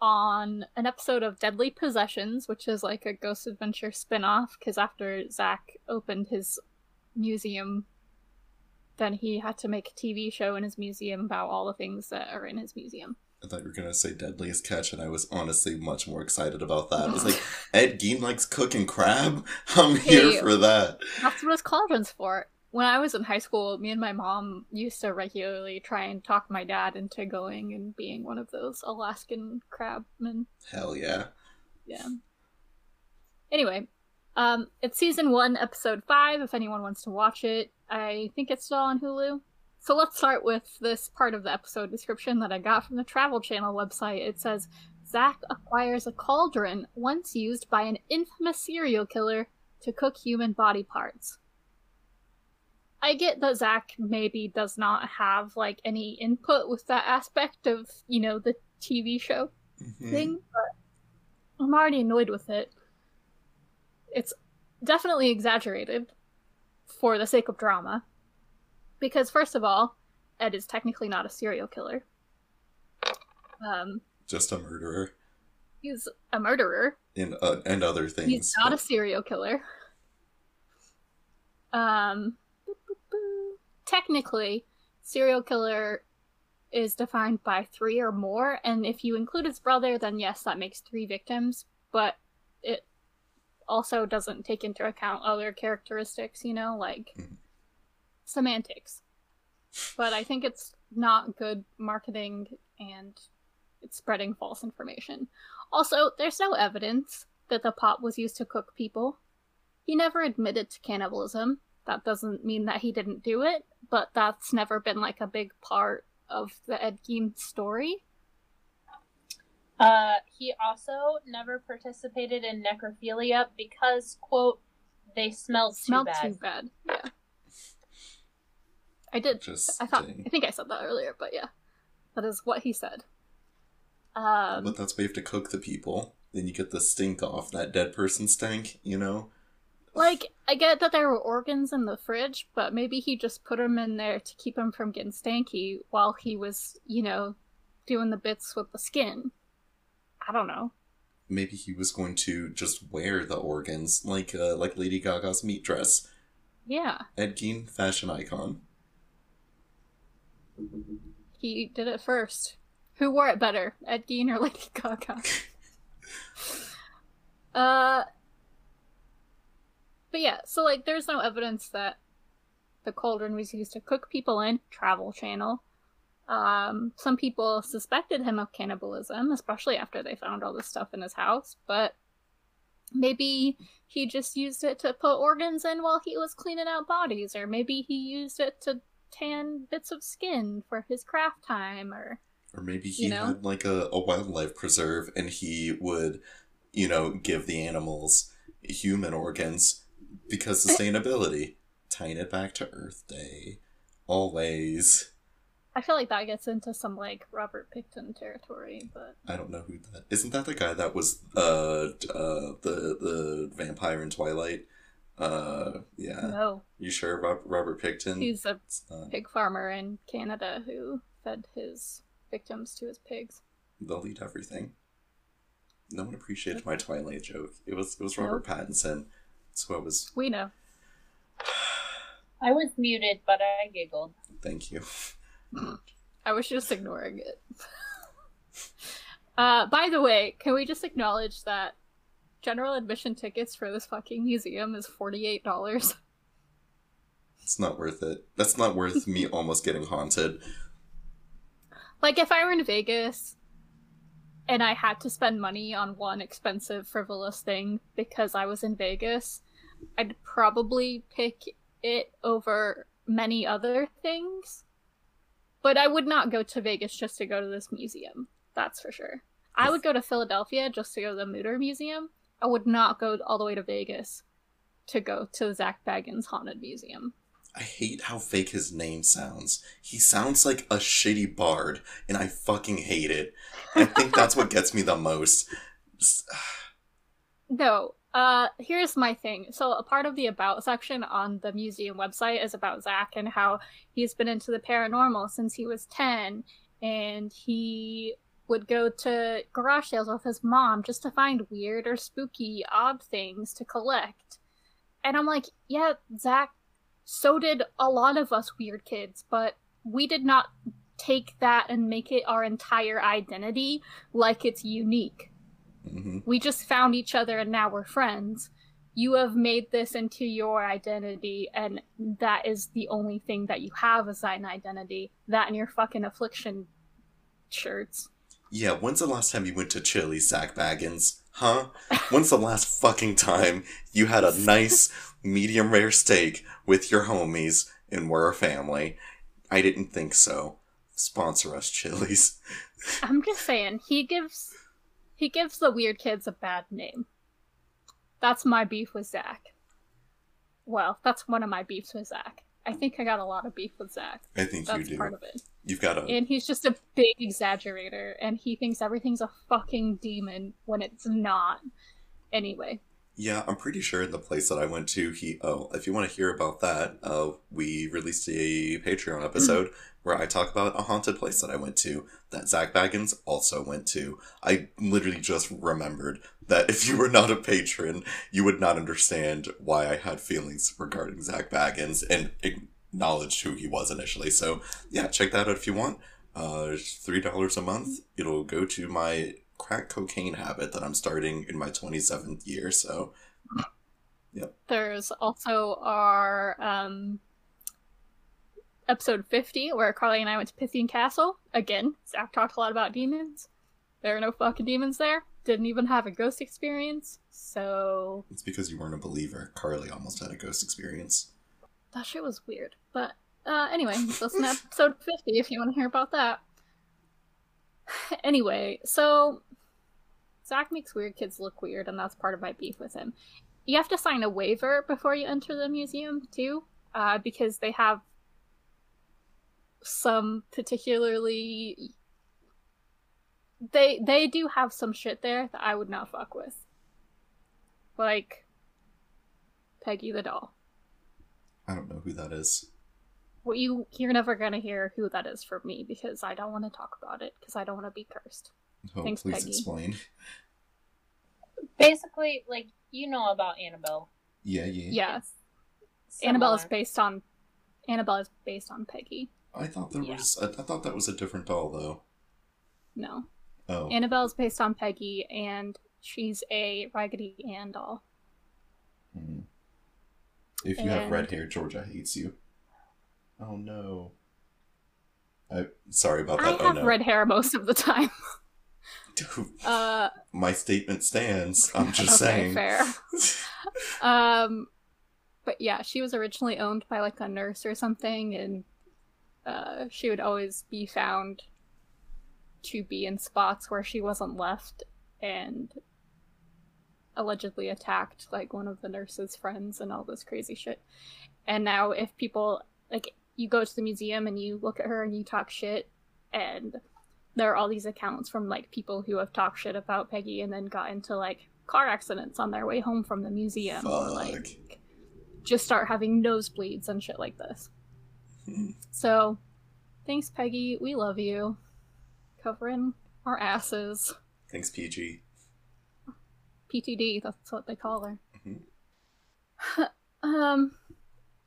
on an episode of Deadly Possessions, which is like a Ghost Adventure spin off, because after Zak opened his museum, then he had to make a TV show in his museum about all the things that are in his museum. I thought you were gonna say Deadliest Catch, and I was honestly much more excited about that. I was like, [laughs] Ed Gein likes cooking crab? [laughs] I'm here for that. That's what his cauldron's for. When I was in high school, me and my mom used to regularly try and talk my dad into going and being one of those Alaskan crabmen. Hell yeah. Yeah. Anyway, um, it's season one, episode five. If anyone wants to watch it, I think it's still on Hulu. So let's start with this part of the episode description that I got from the Travel Channel website. It says Zak acquires a cauldron once used by an infamous serial killer to cook human body parts. I get that Zak maybe does not have like any input with that aspect of, you know, the TV show Mhm. thing, but I'm already annoyed with it. It's definitely exaggerated for the sake of drama. Because, first of all, Ed is technically not a serial killer. Um, Just a murderer. he's a murderer. And, uh, and other things. He's not a serial killer. Um, boop, boop, boop. technically, serial killer is defined by three or more, and if you include his brother, then yes, that makes three victims. But also doesn't take into account other characteristics, you know, like Mhm. semantics. But I think it's not good marketing and it's spreading false information. Also, there's no evidence that the pot was used to cook people. He never admitted to cannibalism. That doesn't mean that he didn't do it, but that's never been like a big part of the Ed Gein story. Uh, he also never participated in necrophilia because, quote, they smelled too Smelled bad. too bad. Yeah. I did. Just I thought. saying. I think I said that earlier, but yeah, that is what he said. Um, but that's why you have to cook the people. Then you get the stink off that dead person stank. You know. like I get that there were organs in the fridge, but maybe he just put them in there to keep him from getting stanky while he was, you know, doing the bits with the skin. I don't know. Maybe he was going to just wear the organs like uh, like Lady Gaga's meat dress. Yeah, Ed Gein, fashion icon. he did it first. Who wore it better, Ed Gein or [laughs] Lady Gaga? [laughs] uh, but yeah, so like, there's no evidence that the cauldron was used to cook people in. Travel Channel. Um, some people suspected him of cannibalism, especially after they found all this stuff in his house. But maybe he just used it to put organs in while he was cleaning out bodies, or maybe he used it to tan bits of skin for his craft time, or Or maybe he You know? had like a, a wildlife preserve and he would, you know, give the animals human organs because sustainability. Tying it back to Earth Day. Always. I feel like that gets into some like Robert Pickton territory, but I don't know who that isn't that the guy that was uh uh the the vampire in Twilight? Uh yeah. no, You sure Rob, Robert Pickton? he's a It's not- pig farmer in Canada who fed his victims to his pigs. they'll eat everything. No one appreciated my Twilight joke. It was it was Robert Pattinson. So I was We know. [sighs] I was muted, but I giggled. thank you. I was just ignoring it. uh, by the way, can we just acknowledge that general admission tickets for this fucking museum is forty-eight dollars? It's not worth it. That's not worth me [laughs] almost getting haunted. Like if I were in Vegas and I had to spend money on one expensive frivolous thing because I was in Vegas, I'd probably pick it over many other things. But I would not go to Vegas just to go to this museum. That's for sure. I would go to Philadelphia just to go to the Mutter Museum. I would not go all the way to Vegas to go to Zak Bagans' Haunted Museum. I hate how fake his name sounds. He sounds like a shitty bard, and I fucking hate it. I think that's what gets me the most. [sighs] No. Uh, here's my thing. So a part of the about section on the museum website is about Zak and how he's been into the paranormal since he was ten, and he would go to garage sales with his mom just to find weird or spooky, odd things to collect. And I'm like, yeah, Zak, so did a lot of us weird kids, but we did not take that and make it our entire identity like it's unique. Mhm. We just found each other and now we're friends. You have made this into your identity, and that is the only thing that you have as an identity. That and your fucking affliction shirts. Yeah, when's the last time you went to Chili, Zak Bagans? Huh? When's the last fucking time you had a nice [laughs] medium rare steak with your homies and we're a family? I didn't think so. Sponsor us, Chili's. I'm just saying, he gives he gives the weird kids a bad name. That's my beef with Zak. Well, that's one of my beefs with Zak. I think I got a lot of beef with Zak. I think you That's do. part of it. You've got a. And he's just a big exaggerator, and he thinks everything's a fucking demon when it's not. Anyway, Yeah, I'm pretty sure in the place that I went to, he. Oh, if you want to hear about that, uh, we released a Patreon episode where I talk about a haunted place that I went to that Zak Bagans also went to. I literally just remembered that if you were not a patron, you would not understand why I had feelings regarding Zak Bagans and acknowledged who he was initially. So, yeah, check that out if you want. Uh, $3 a month. It'll go to my crack cocaine habit that I'm starting in my 27th year. So, yep. there's also our um, episode 50 where Carly and I went to Pythian Castle. Again, Zak talked a lot about demons. There are no fucking demons there. Didn't even have a ghost experience. So it's because you weren't a believer. Carly almost had a ghost experience. that shit was weird. But Uh, anyway, listen to episode 50 if you want to hear about that. [sighs] Anyway, so Zak makes weird kids look weird, and that's part of my beef with him. You have to sign a waiver before you enter the museum, too, uh, because they have some particularly. They they do have some shit there that I would not fuck with. Like Peggy the doll. I don't know who that is. Well, you you're never gonna hear who that is from me because I don't want to talk about it because I don't want to be cursed. Oh, Thanks, please Peggy. explain. Basically, like you know about Annabelle. Yeah, yeah. Yes, Annabelle is based on Annabelle is based on Peggy. I thought there Yeah. was. I, I thought that was a different doll, though. No, Oh, Annabelle is based on Peggy, and she's a Raggedy Ann doll. Hmm. If you have red hair, Georgia hates you. Oh no. I sorry about that. I that. have oh no. red hair most of the time. [laughs] Uh, [laughs] my statement stands. I'm just okay, saying. fair. [laughs] Um, but yeah, she was originally owned by like a nurse or something, and uh, she would always be found to be in spots where she wasn't left, and allegedly attacked like one of the nurse's friends and all this crazy shit. And now, if people like you go to the museum and you look at her and you talk shit, and there are all these accounts from like people who have talked shit about Peggy and then got into like car accidents on their way home from the museum or like just start having nosebleeds and shit like this. Hmm. So, thanks, Peggy. We love you. Covering our asses. Thanks, PG. PTD, that's what they call her. Mhm. [laughs] um,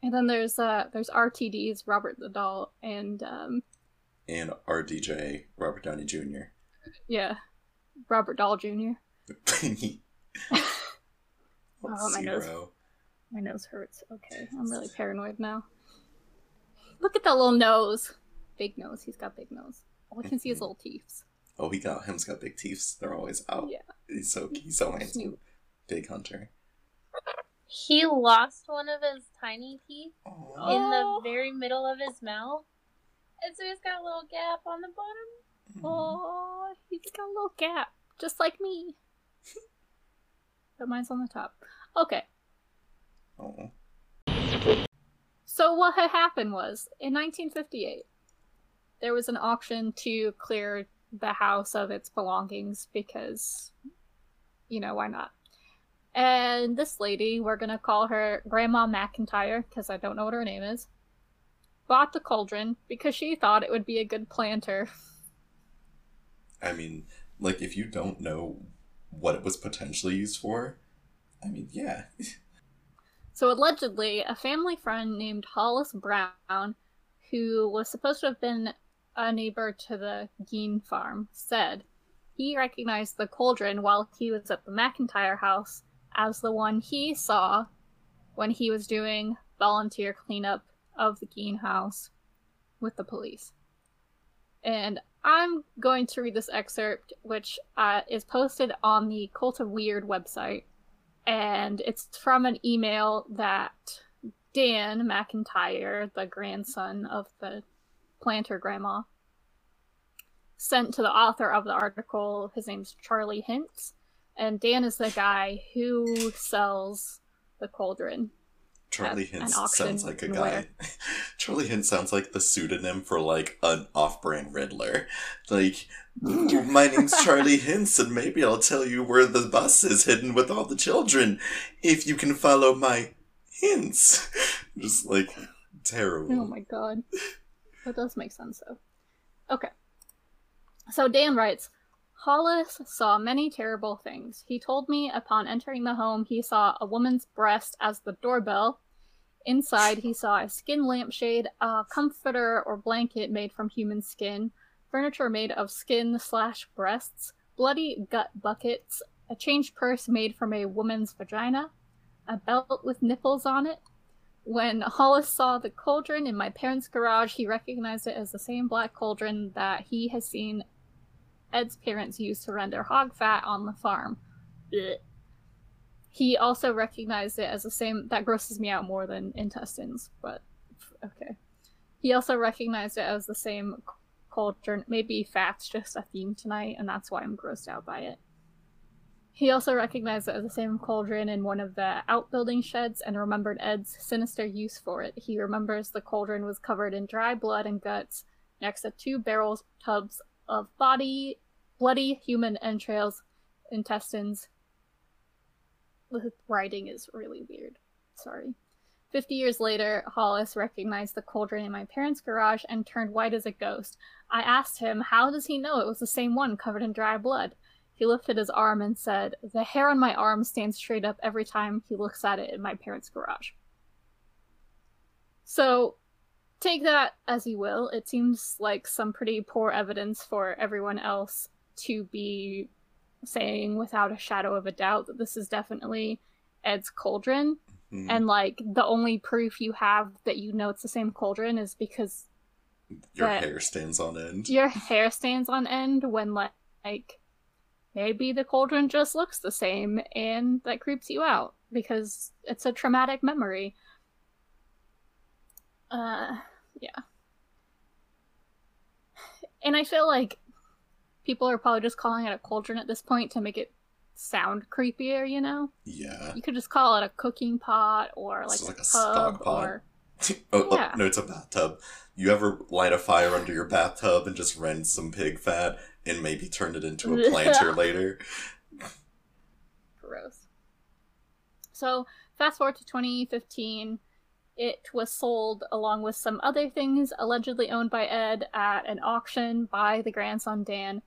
and then there's uh there's RTD's Robert the Doll and um And RDJ, Robert Downey Jr. yeah Robert Doll Jr. [laughs] [laughs] Oh, my nose. My nose hurts. Okay, I'm really paranoid now. Look at that little nose. Big nose. He's got big nose. All I can see is mm-hmm. little teeth. Oh, he got him's got big teeth. They're always out. Yeah. He's so he's so handsome. Cute. Big hunter. He lost one of his tiny teeth Aw. in Oh. the very middle of his mouth, and so he's got a little gap on the bottom. Oh, he's got a little gap, just like me. [laughs] but mine's on the top. Okay, Oh. so what had happened was in 1958, there was an auction to clear the house of its belongings because, you know, why not? And this lady, we're gonna call her Grandma McIntyre because I don't know what her name is, bought the cauldron because she thought it would be a good planter. I mean, like if you don't know what it was potentially used for, I mean, yeah. So allegedly, a family friend named Hollis Brown, who was supposed to have been a neighbor to the Gein farm, said he recognized the cauldron while he was at the McIntyre house as the one he saw when he was doing volunteer cleanup of the Gein house with the police. And I'm going to read this excerpt, which uh, is posted on the Cult of Weird website and it's from an email that Dan McIntyre, the grandson of the planter grandma, sent to the author of the article. His name's Charlie Hintz, and Dan is the guy who sells the cauldron. Charlie Hintz sounds like a guy. where? [laughs] Charlie Hintz sounds like the pseudonym for like an off-brand Riddler. Like, my name's Charlie Hintz, and maybe I'll tell you where the bus is hidden with all the children if you can follow my hints. [laughs] Just like terrible. Oh my god. That does make sense though. Okay. So Dan writes Hollis saw many terrible things. He told me upon entering the home he saw a woman's breast as the doorbell. Inside he saw a skin lampshade, a comforter or blanket made from human skin, furniture made of skin slash breasts, bloody gut buckets, a change purse made from a woman's vagina, a belt with nipples on it, when Hollis saw the cauldron in my parents' garage, he recognized it as the same black cauldron that he has seen Ed's parents used to render hog fat on the farm. Blech. He also recognized it as the same. That grosses me out more than intestines, but okay. He also recognized it as the same cauldron. Maybe fat's just a theme tonight, and that's why I'm grossed out by it. He also recognized it as the same cauldron in one of the outbuilding sheds and remembered Ed's sinister use for it. He remembers the cauldron was covered in dry blood and guts next to two barrel tubs of body, bloody human entrails, intestines. The writing is really weird. Sorry. Fifty years later, Hollis recognized the cauldron in my parents' garage and turned white as a ghost. I asked him, how does he know it was the same one covered in dry blood? He lifted his arm and said, The hair on my arm stands straight up every time he looks at it in my parents' garage. So, take that as you will. It seems like some pretty poor evidence for everyone else to be saying without a shadow of a doubt that this is definitely Ed's cauldron. Mhm. And like the only proof you have that you know it's the same cauldron is because Your hair stands on end. your hair stands on end when like, like maybe the cauldron just looks the same and that creeps you out because it's a traumatic memory. Uh yeah. And I feel like people are probably just calling it a cauldron at this point to make it sound creepier, you know? Yeah. You could just call it a cooking pot or like a like a tub stock pot. [laughs] or oh, Yeah. oh, no, it's a bathtub. You ever light a fire under your bathtub and just rent some pig fat and maybe turn it into a planter [laughs] later? gross. So, fast forward to 2015, it was sold along with some other things allegedly owned by Ed at an auction by the grandson Dan.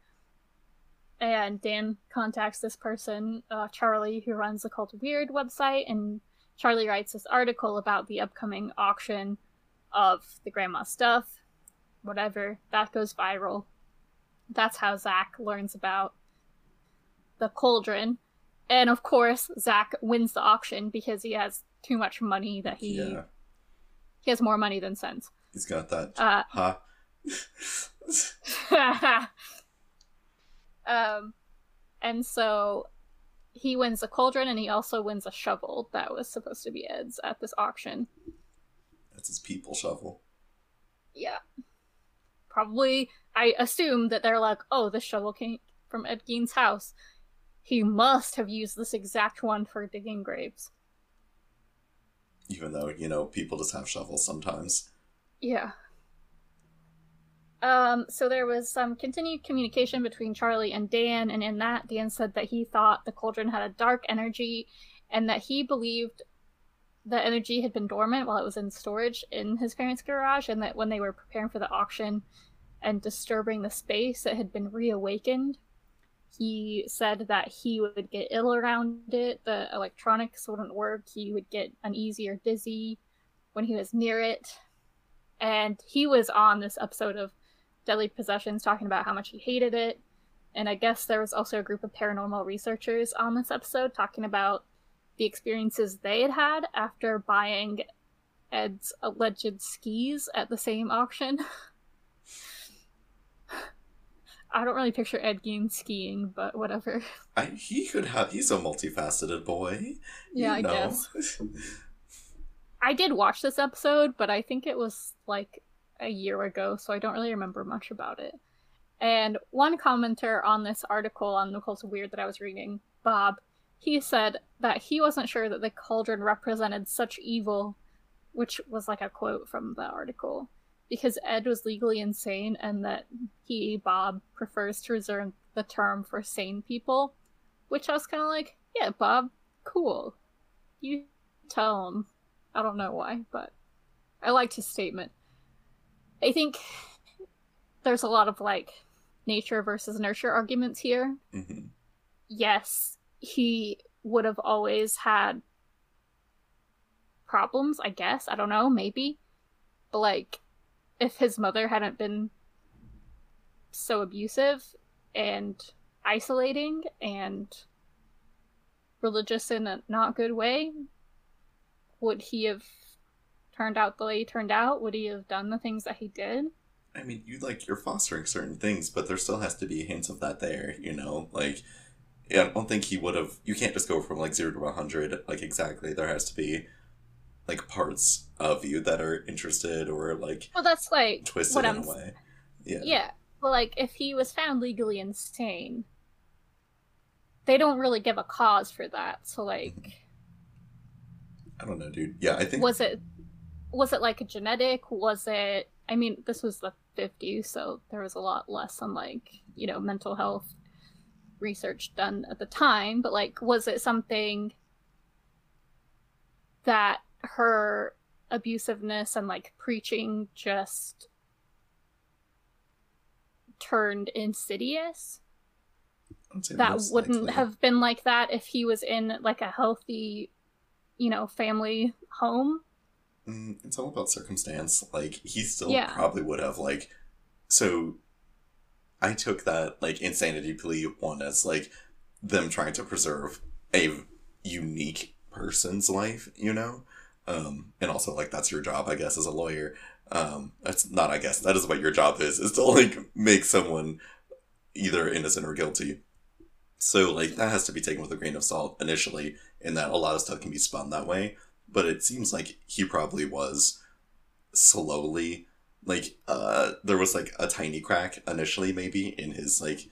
And Dan contacts this person, uh, Charlie, who runs the Cult Weird website, and Charlie writes this article about the upcoming auction of the grandma stuff. Whatever. That goes viral. That's how Zak learns about the cauldron. And of course, Zak wins the auction because he has too much money that he Yeah. He has more money than sense. He's got that. Uh, Ha. [laughs] um, and so he wins a cauldron, and he also wins a shovel that was supposed to be Ed's at this auction. That's his people shovel. Yeah, probably. I assume that they're like, oh, this shovel came from Ed Gein's house. He must have used this exact one for digging graves. Even though, you know, people just have shovels sometimes. Yeah. Um, so there was some continued communication between Charlie and Dan, and in that, Dan said that he thought the cauldron had a dark energy and that he believed the energy had been dormant while it was in storage in his parents' garage, and that when they were preparing for the auction and disturbing the space, it had been reawakened. He said that he would get ill around it, the electronics wouldn't work, he would get uneasy or dizzy when he was near it. And he was on this episode of Deadly Possessions talking about how much he hated it. And I guess there was also a group of paranormal researchers on this episode talking about the experiences they had had after buying Ed's alleged skis at the same auction. [laughs] I don't really picture Ed Gein skiing, but whatever. [laughs] I, he could have. He's a multifaceted boy. Yeah, I You know. guess. [laughs] I did watch this episode, but I think it was like a year ago, so I don't really remember much about it. And one commenter on this article on the Cult Weird that I was reading, Bob, he said that he wasn't sure that the cauldron represented such evil, which was like a quote from the article, because Ed was legally insane and that he, Bob, prefers to reserve the term for sane people, which I was kind of like, yeah, Bob, cool. You tell him. I don't know why, but I liked his statement. I think there's a lot of like nature versus nurture arguments here. hmm Yes, he would have always had problems, I guess. I don't know, maybe. But like if his mother hadn't been so abusive and isolating and religious in a not good way, would he have turned out the way he turned out? Would he have done the things that he did? I mean, you like you're fostering certain things, but there still has to be hints of that there. You know, like yeah, I don't think he would have. You can't just go from like zero to one hundred like exactly. There has to be like parts of you that are interested or like Well, that's like twisted what in I'm. a way. Yeah. Yeah. Well, like if he was found legally insane, they don't really give a cause for that. So, like, mm-hmm. I don't know, dude. Yeah, I think was it was it like a genetic? Was it? I mean, this was the 50s, so there was a lot less on like you know mental health research done at the time. But like, was it something that her abusiveness and like preaching just turned insidious? That wouldn't likely. have been like that if he was in like a healthy you know family home Mm, it's all about circumstance. Like he still Yeah. probably would have like. So, I took that like insanity plea one as like them trying to preserve a unique person's life, you know, um, and also like that's your job, I guess, as a lawyer. Um, that's not, I guess, that is what your job is, is to like make someone either innocent or guilty. So like that has to be taken with a grain of salt initially, in that a lot of stuff can be spun that way but it seems like he probably was slowly like uh there was like a tiny crack initially maybe in his like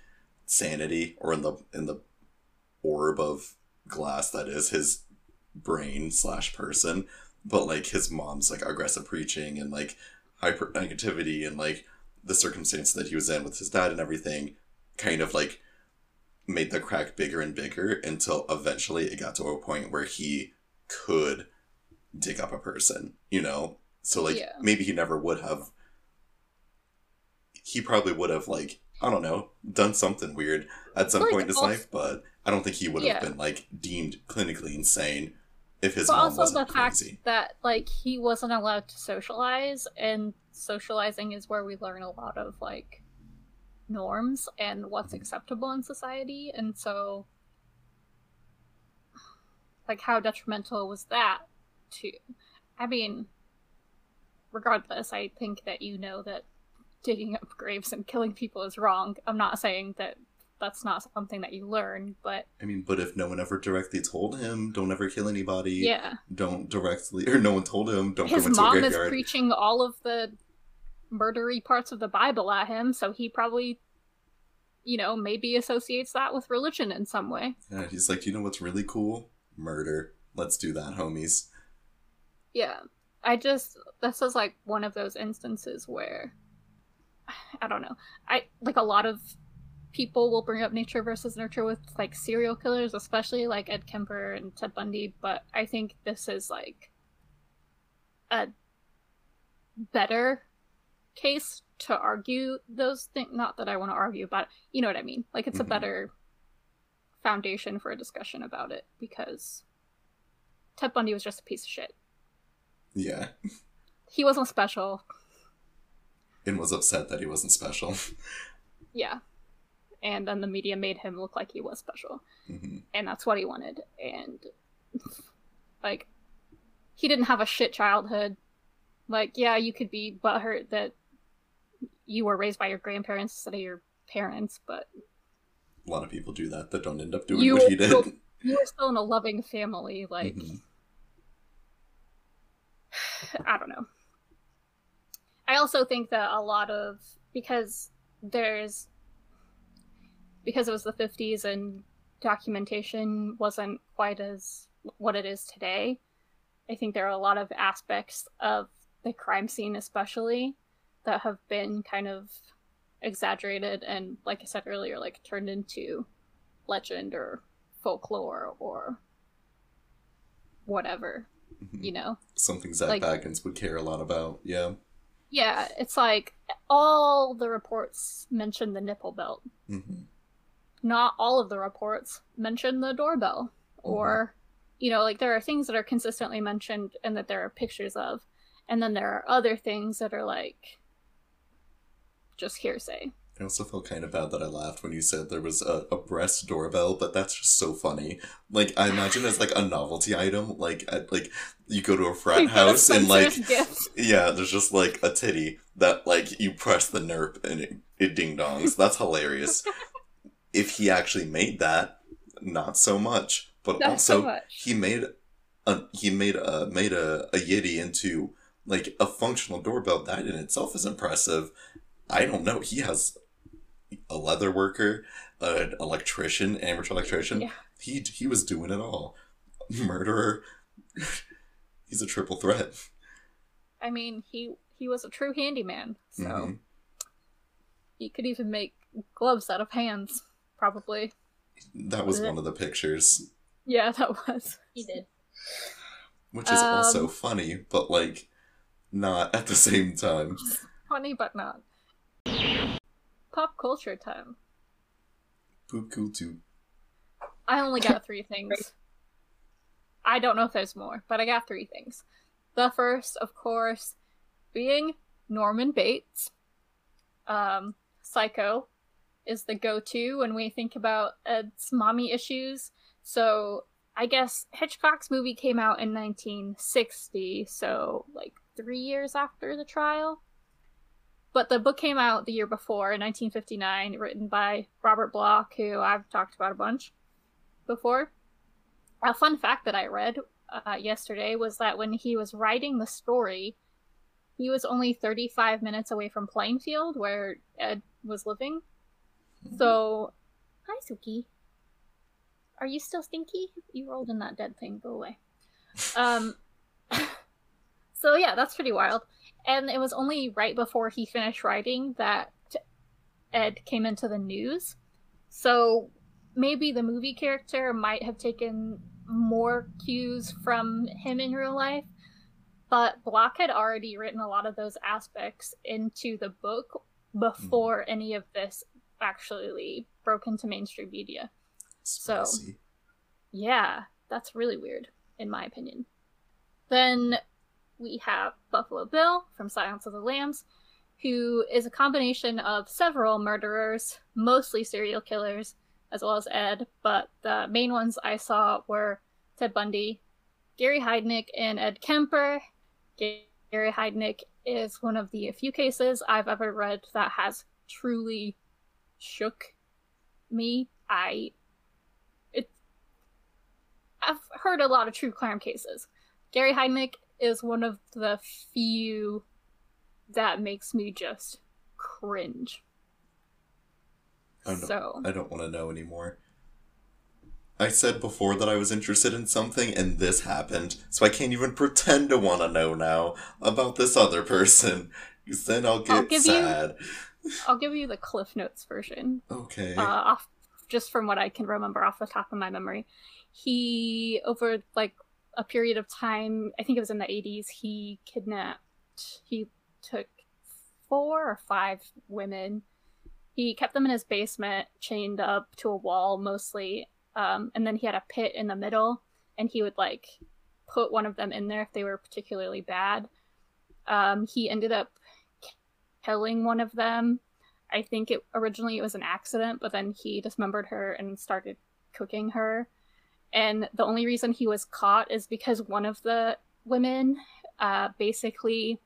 sanity or in the in the orb of glass that is his brain slash person but like his mom's like aggressive preaching and like hyper negativity and like the circumstance that he was in with his dad and everything kind of like made the crack bigger and bigger until eventually it got to a point where he could dig up a person, you know? So like Yeah. maybe he never would have he probably would have like I don't know, done something weird at some point in his also- life, but I don't think he would have Yeah. been like deemed clinically insane if his but also the fact crazy. that like he wasn't allowed to socialize and socializing is where we learn a lot of like norms and what's mm-hmm. acceptable in society and so like how detrimental was that to i mean regardless i think that you know that digging up graves and killing people is wrong i'm not saying that that's not something that you learn but I mean, but if no one ever directly told him, don't ever kill anybody, yeah don't directly or no one told him, don't his go into a mom is preaching all of the murdery parts of the Bible at him, so he probably, you know, maybe associates that with religion in some way. yeah, he's like, you know what's really cool? Murder. Let's do that, homies. Yeah. I just this is like one of those instances where [sighs] I don't know. I like a lot of people will bring up nature versus nurture with like serial killers, especially like Ed Kemper and Ted Bundy, but I think this is like a better case to argue those things. Not that I want to argue about it, you know what I mean? Like it's Mhm. a better foundation for a discussion about it because Ted Bundy was just a piece of shit. Yeah. He wasn't special. And was upset that he wasn't special. Yeah. And then the media made him look like he was special. hmm And that's what he wanted. And, like, he didn't have a shit childhood. Like, yeah, you could be butthurt that you were raised by your grandparents instead of your parents, but A lot of people do that that don't end up doing You what he did. will- you were still in a loving family. Like, Mhm. [sighs] I don't know. I also think that a lot of because there's because it was the 50s and documentation wasn't quite as what it is today. I think there are a lot of aspects of the crime scene especially that have been kind of exaggerated and like I said earlier like turned into legend or folklore or whatever, Mhm. you know. Something Zak like- Bagans would care a lot about. Yeah. Yeah, it's like all the reports mention the nipple belt. hmm Not all of the reports mention the doorbell. Or, mm-hmm. you know, like there are things that are consistently mentioned and that there are pictures of. And then there are other things that are like just hearsay. I also felt kind of bad that I laughed when you said there was a, a breast doorbell, but that's just so funny. Like I imagine it's like a novelty item, like at, like you go to a frat [laughs] You get a house and like gift. yeah, there's just like a titty that like you press the nerp and it, it ding dongs. That's hilarious. [laughs] if he actually made that, not so much. But Not so also much. he made a, he made a made a, a Yeti into like a functional doorbell. That in itself is impressive. I don't know. He has a leather worker, an electrician, amateur electrician. Yeah. He he was doing it all. Murderer. [laughs] He's a triple threat. I mean, he he was a true handyman, so Mhm. he could even make gloves out of hands, probably. That was one of the pictures, Yeah, that was. He did. which is Um, also funny, but like not at the same time. Funny, but not. Pop culture time. Buku to I only got [laughs] three things. I don't know if there's more, but I got three things. The first, of course, being Norman Bates. Um, Psycho is the go to when we think about Ed's mommy issues. So I guess Hitchcock's movie came out in 1960, so like three years after the trial. But the book came out the year before, in 1959, written by Robert Bloch, who I've talked about a bunch before. A fun fact that I read uh, yesterday was that when he was writing the story, he was only 35 minutes away from Plainfield, where Ed was living. So, hi, Suki. Are you still stinky? You rolled in that dead thing. Go away. Um. [laughs] so yeah, that's pretty wild. And it was only right before he finished writing that Ed came into the news. So maybe the movie character might have taken more cues from him in real life, but Bloch had already written a lot of those aspects into the book before any of this actually broke into mainstream media. So- Yeah, that's really weird, in my opinion. Then we have Buffalo Bill from Silence of the Lambs, who is a combination of several murderers, mostly serial killers, as well as Ed, but the main ones I saw were Ted Bundy, Gary Heidnik, and Ed Kemper. Gary Heidnik is one of the few cases I've ever read that has truly shook me. I it I've heard a lot of true crime cases. Gary Heidnik is one of the few that makes me just cringe. I don't, So I don't want to know anymore. I said before that I was interested in something, and this happened, so I can't even pretend to want to know now about this other person, because then I'll get I'll give you- sad. I'll give you the Cliff Notes version. Okay. uh, off just from what I can remember off the top of my memory. He over like a period of time, I think it was in the 80s, he kidnapped he took four or five women. He kept them in his basement, chained up to a wall mostly, um, and then he had a pit in the middle, and he would like put one of them in there if they were particularly bad. Um, he ended up killing one of them I think it originally it was an accident, but then he dismembered her and started cooking her. And the only reason he was caught is because one of the women uh basically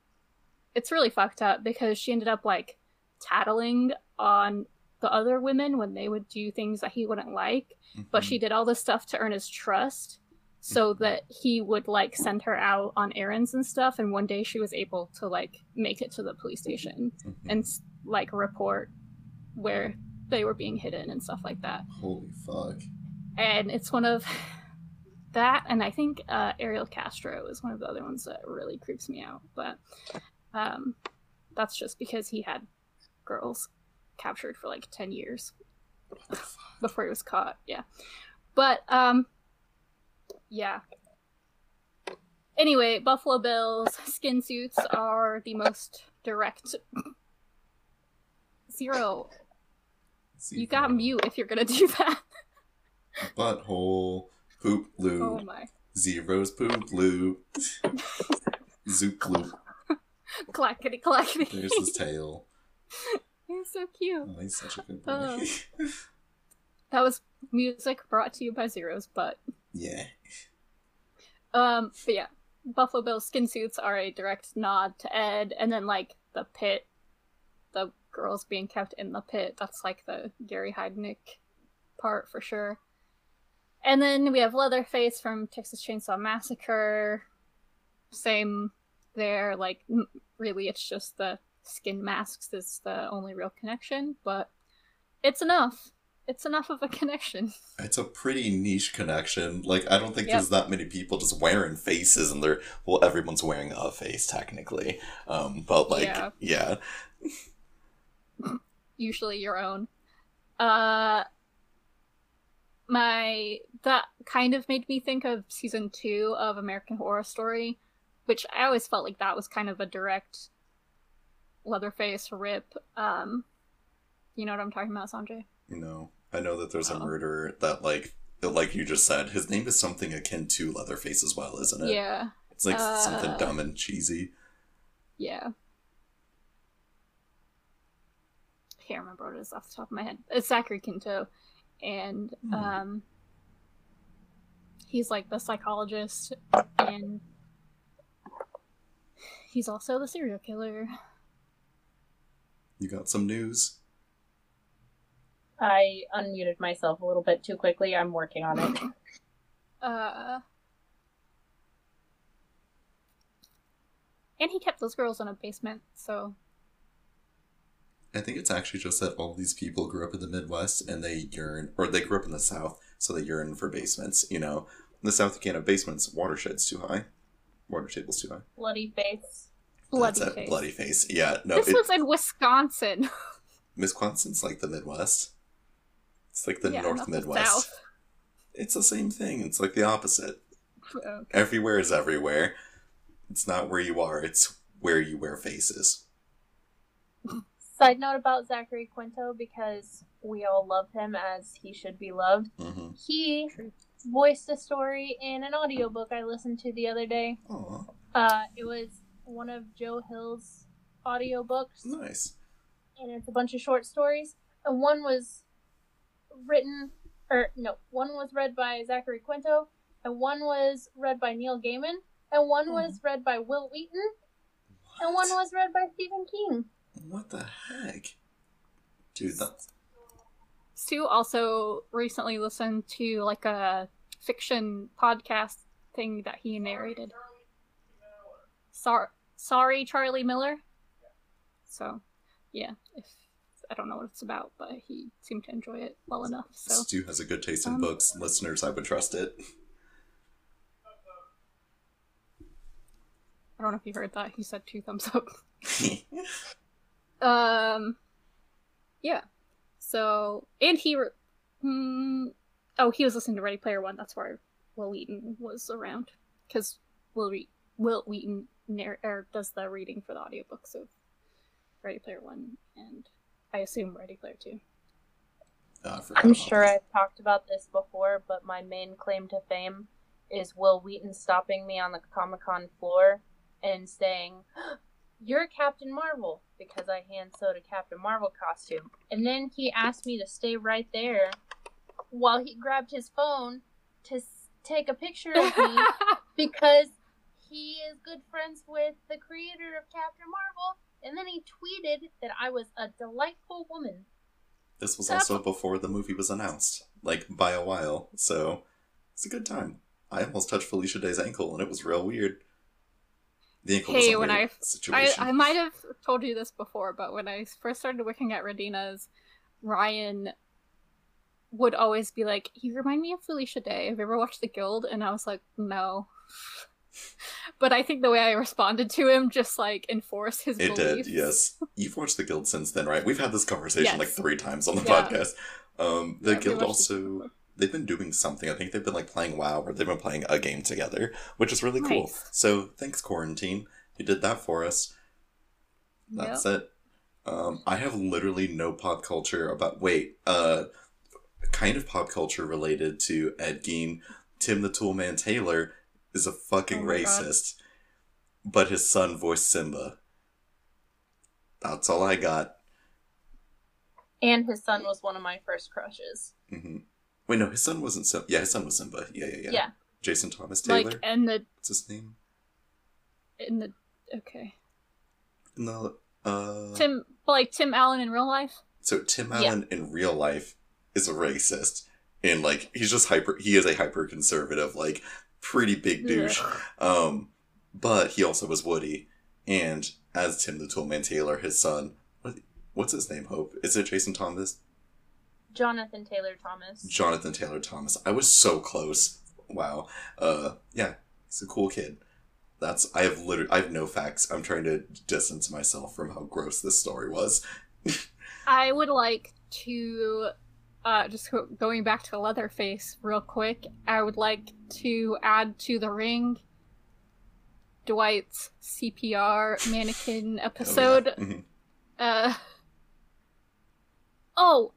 it's really fucked up because she ended up like tattling on the other women when they would do things that he wouldn't like, but Mhm. she did all this stuff to earn his trust so that he would like send her out on errands and stuff and one day she was able to like make it to the police station Mhm. and like report where they were being hidden and stuff like that. Holy fuck. And it's one of [laughs] that, and I think uh, Ariel Castro is one of the other ones that really creeps me out. But um, that's just because he had girls captured for like ten years What the fuck? before he was caught. Yeah, but um, yeah. Anyway, Buffalo Bills skin suits are the most direct. Zero. You got mute if you're gonna [laughs] do that. Butthole. Poop loop. Oh my. Zeros poop loop. Zoop loop. Clackety clackety. There's his tail. He's so cute. Oh, he's such a good boy. Oh. [laughs] That was music brought to you by Zero's Butt. Yeah. Um, but yeah, Buffalo Bill's skin suits are a direct nod to Ed, and then like the pit, the girls being kept in the pit. That's like the Gary Heidnik part for sure. And then we have Leatherface from Texas Chainsaw Massacre. Same there. Like, really, it's just the skin masks is the only real connection, but it's enough. It's enough of a connection. [laughs] It's a pretty niche connection. Like, I don't think Yep. there's that many people just wearing faces, and they're well, everyone's wearing a face technically. Um, but like, Yeah. yeah, [laughs] usually your own. Uh my that kind of made me think of season 2 of American Horror Story, which I always felt like that was kind of a direct Leatherface rip. Um you know what I'm talking about, Sanjay? You know, I know that there's a Oh. murderer that like, like you just said, his name is something akin to Leatherface as well, isn't it? Yeah. It's like Uh, something dumb and cheesy. Yeah. I Can't remember what it is off the top of my head. It's Zachary Quinto, and Hmm. um, he's like the psychologist, and he's also the serial killer. You got some news? I unmuted myself a little bit too quickly. I'm working on it. Uh, and he kept those girls in a basement, so I think it's actually just that all these people grew up in the Midwest and they yearn, or they grew up in the South, so they yearn for basements. You know, in the South you can't have basements; watershed's too high, water table's too high. Bloody face. bloody That's face. bloody face. Yeah, no, this it, was in Wisconsin. [laughs] Wisconsin's like the Midwest. It's like the Yeah, North not the Midwest. It's the same thing. It's like the opposite. [laughs] Okay. Everywhere is everywhere. It's not where you are. It's where you wear faces. [laughs] Side note about Zachary Quinto because we all love him as he should be loved. Mm-hmm. He voiced a story in an audiobook I listened to the other day. Uh, it was one of Joe Hill's audiobooks, nice. and it's a bunch of short stories. And one was written, or no, one was read by Zachary Quinto, and one was read by Neil Gaiman, and one Oh. was read by Wil Wheaton, and one was read by Stephen King. What the heck? Dude, that, Stu also recently listened to like a fiction podcast thing that he narrated. Sorry, sorry, Charlie Miller. So, yeah, if I don't know what it's about, but he seemed to enjoy it well enough. So, Stu has a good taste in Um, books. Listeners, I would trust it. I don't know if you heard that. He said two thumbs up. [laughs] [laughs] Um, yeah. So, and he, re- hmm, oh, he was listening to Ready Player One. That's where Wil Wheaton was around because Will Re- Wil Wheaton narr- or does the reading for the audiobooks of Ready Player One, and I assume Ready Player Two. Uh, I forgot I'm sure that. I've talked about this before, but my main claim to fame is Wil Wheaton stopping me on the Comic Con floor and saying, [gasps] You're Captain Marvel, because I hand sewed a Captain Marvel costume. And then he asked me to stay right there while he grabbed his phone to s- take a picture of me [laughs] because he is good friends with the creator of Captain Marvel. And then he tweeted that I was a delightful woman. This was also before the movie was announced, like by a while, so it's a good time. I almost touched Felicia Day's ankle, and it was real weird. The ankle was Hey, a when weird I- I, situation. I might have told you this before, but when I first started working at Radina's, Ryan would always be like, "You remind me of Felicia Day. Have you ever watched The Guild?" And I was like, "No." [laughs] but I think the way I responded to him just like enforced his It beliefs. did, yes. You've watched the Guild since then, right? We've had this conversation like three times on the Yeah. podcast. Um, the Yeah, Guild also they've been doing something. I think they've been like playing WoW or they've been playing a game together, which is really cool. So thanks, quarantine. You did that for us. That's it. Um, I have literally no pop culture about. Wait, uh, kind of pop culture related to Ed Gein. Tim the Toolman Taylor is a fucking Oh my God. racist, but his son voiced Simba. That's all I got. And his son was one of my first crushes. hmm Wait, no, his son wasn't Simba. Yeah, his son was Simba. Yeah, yeah, yeah. Yeah. Jason Thomas Taylor. Like and the What's his name? in the okay No. Uh, Tim like Tim Allen in real life. So Tim Yeah. Allen in real life is a racist, and like he's just hyper. He is a hyper conservative, like pretty big douche. Um, but he also was Woody, and as Tim the Toolman Taylor, his son. What, what's his name? Hope is it Jason Thomas? Jonathan Taylor Thomas. Jonathan Taylor Thomas. I was so close. Wow. Uh, yeah, he's a cool kid. That's I have literally I have no facts. I'm trying to distance myself from how gross this story was. [laughs] I would like to, uh, just go- going back to Leatherface real quick. I would like to add to the ring Dwight's CPR mannequin episode. [laughs] Oh, yeah. [laughs] Mhm. Uh, oh,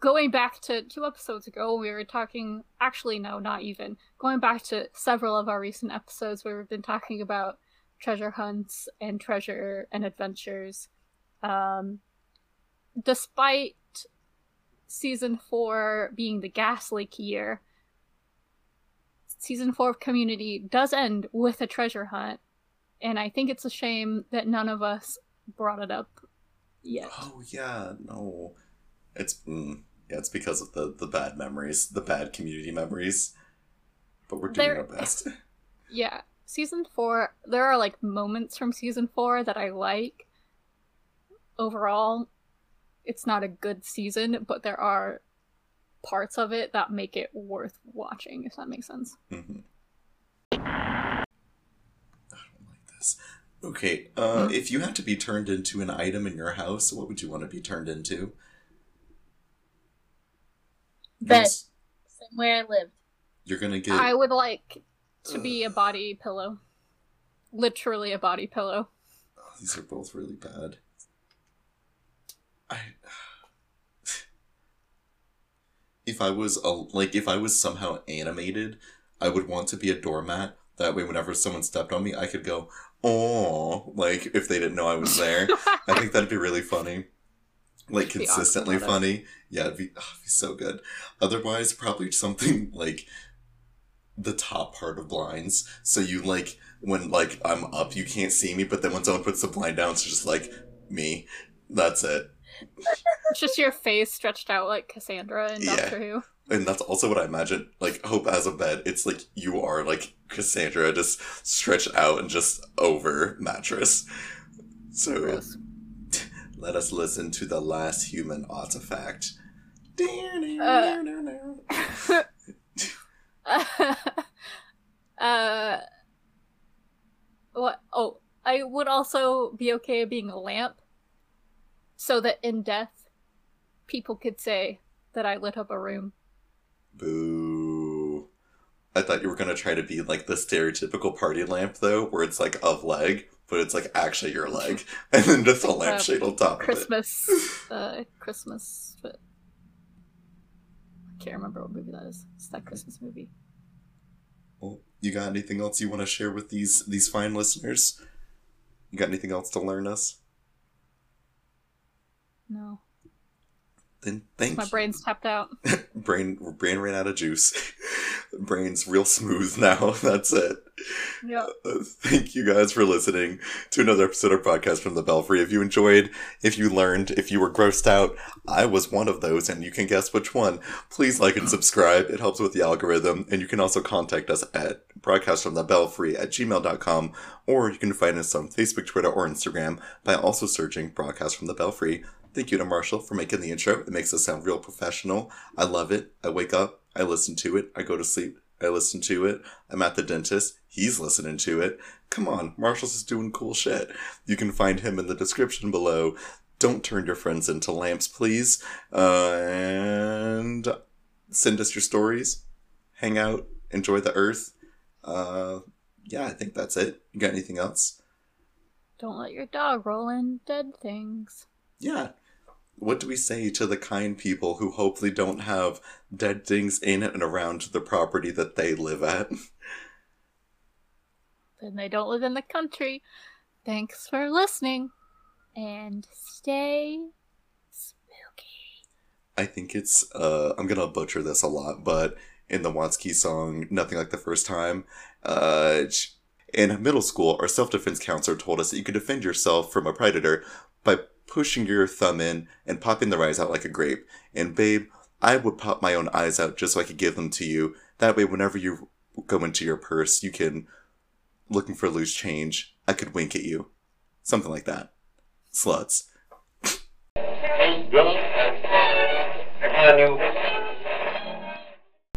going back to two episodes ago, we were talking. Actually, no, not even. Going back to several of our recent episodes where we've been talking about treasure hunts and treasure and adventures. Um, despite season four being the gas leak year, season four of Community does end with a treasure hunt, and I think it's a shame that none of us brought it up yet. Oh yeah, no, it's mm, yeah, it's because of the the bad memories, the bad community memories. But we're doing There- our best. [laughs] Yeah, season four, there are like moments from season four that I like. Overall, it's not a good season, but there are parts of it that make it worth watching, if that makes sense. Mhm. I don't like this. Okay, uh, Hmm. if you had to be turned into an item in your house, what would you want to be turned into? Bed. Yes, Somewhere I lived. You're gonna get. I would like to be a body pillow. Literally a body pillow. Oh, these are both really bad. I. [sighs] If I was a like, if I was somehow animated, I would want to be a doormat. That way, whenever someone stepped on me, I could go, "Oh!" Like if they didn't know I was there. [laughs] I think that'd be really funny. Like Be awesome consistently it. funny. Yeah, it'd be, oh, it'd be so good. Otherwise, probably something [laughs] like the top part of blinds. So you like when like I'm up, you can't see me, but then when someone puts the blind down, it's just like me. That's it. It's just your face stretched out like Cassandra in Yeah. Doctor Who. And that's also what I imagine. Like Hope as a bed, it's like you are like Cassandra, just stretched out and just over mattress. So Gross. let us listen to the last human artifact. uh, [laughs] what? Oh, I would also be okay being a lamp, so that in death, people could say that I lit up a room. Boo. I thought you were gonna try to be like the stereotypical party lamp though, where it's like of leg, but it's like actually your leg, [laughs] and then just a lampshade on top of it. Christmas, [laughs] uh, Christmas. But I can't remember what movie that is. It's that Christmas movie. Well, you got anything else you want to share with these these fine listeners? You got anything else to learn us? No, Then thank my you. brain's tapped out. [laughs] brain brain ran out of juice. [laughs] Brain's real smooth now. [laughs] That's it. Yeah. Uh, thank you guys for listening to another episode of podcast from the Belfry. If you enjoyed, if you learned, if you were grossed out, I was one of those, and you can guess which one. Please like and subscribe. It helps with the algorithm, and you can also contact us at broadcastfromthebelfree at gmail.com, or you can find us on Facebook, Twitter, or Instagram by also searching Broadcast from the Belfry. Thank you to Marshall for making the intro. It makes us sound real professional. I love it. I wake up, I listen to it, I go to sleep, I listen to it. I'm at the dentist, he's listening to it. Come on, Marshall's is doing cool shit. You can find him in the description below. Don't turn your friends into lamps, please. Uh, and send us your stories. Hang out, enjoy the earth. Uh, yeah, I think that's it. You got anything else? Don't let your dog roll in dead things. Yeah. What do we say to the kind people who hopefully don't have dead things in and around the property that they live at? [laughs] Then they don't live in the country. Thanks for listening. And stay spooky. I think it's uh I'm gonna butcher this a lot, but in the Watsky song "Nothing Like the First Time," uh, in middle school, our self defense counselor told us that you could defend yourself from a predator by pushing your thumb in and popping the eyes out like a grape. And babe, I would pop my own eyes out just so I could give them to you. That way, whenever you go into your purse, you can, looking for loose change, I could wink at you. Something like that. Sluts.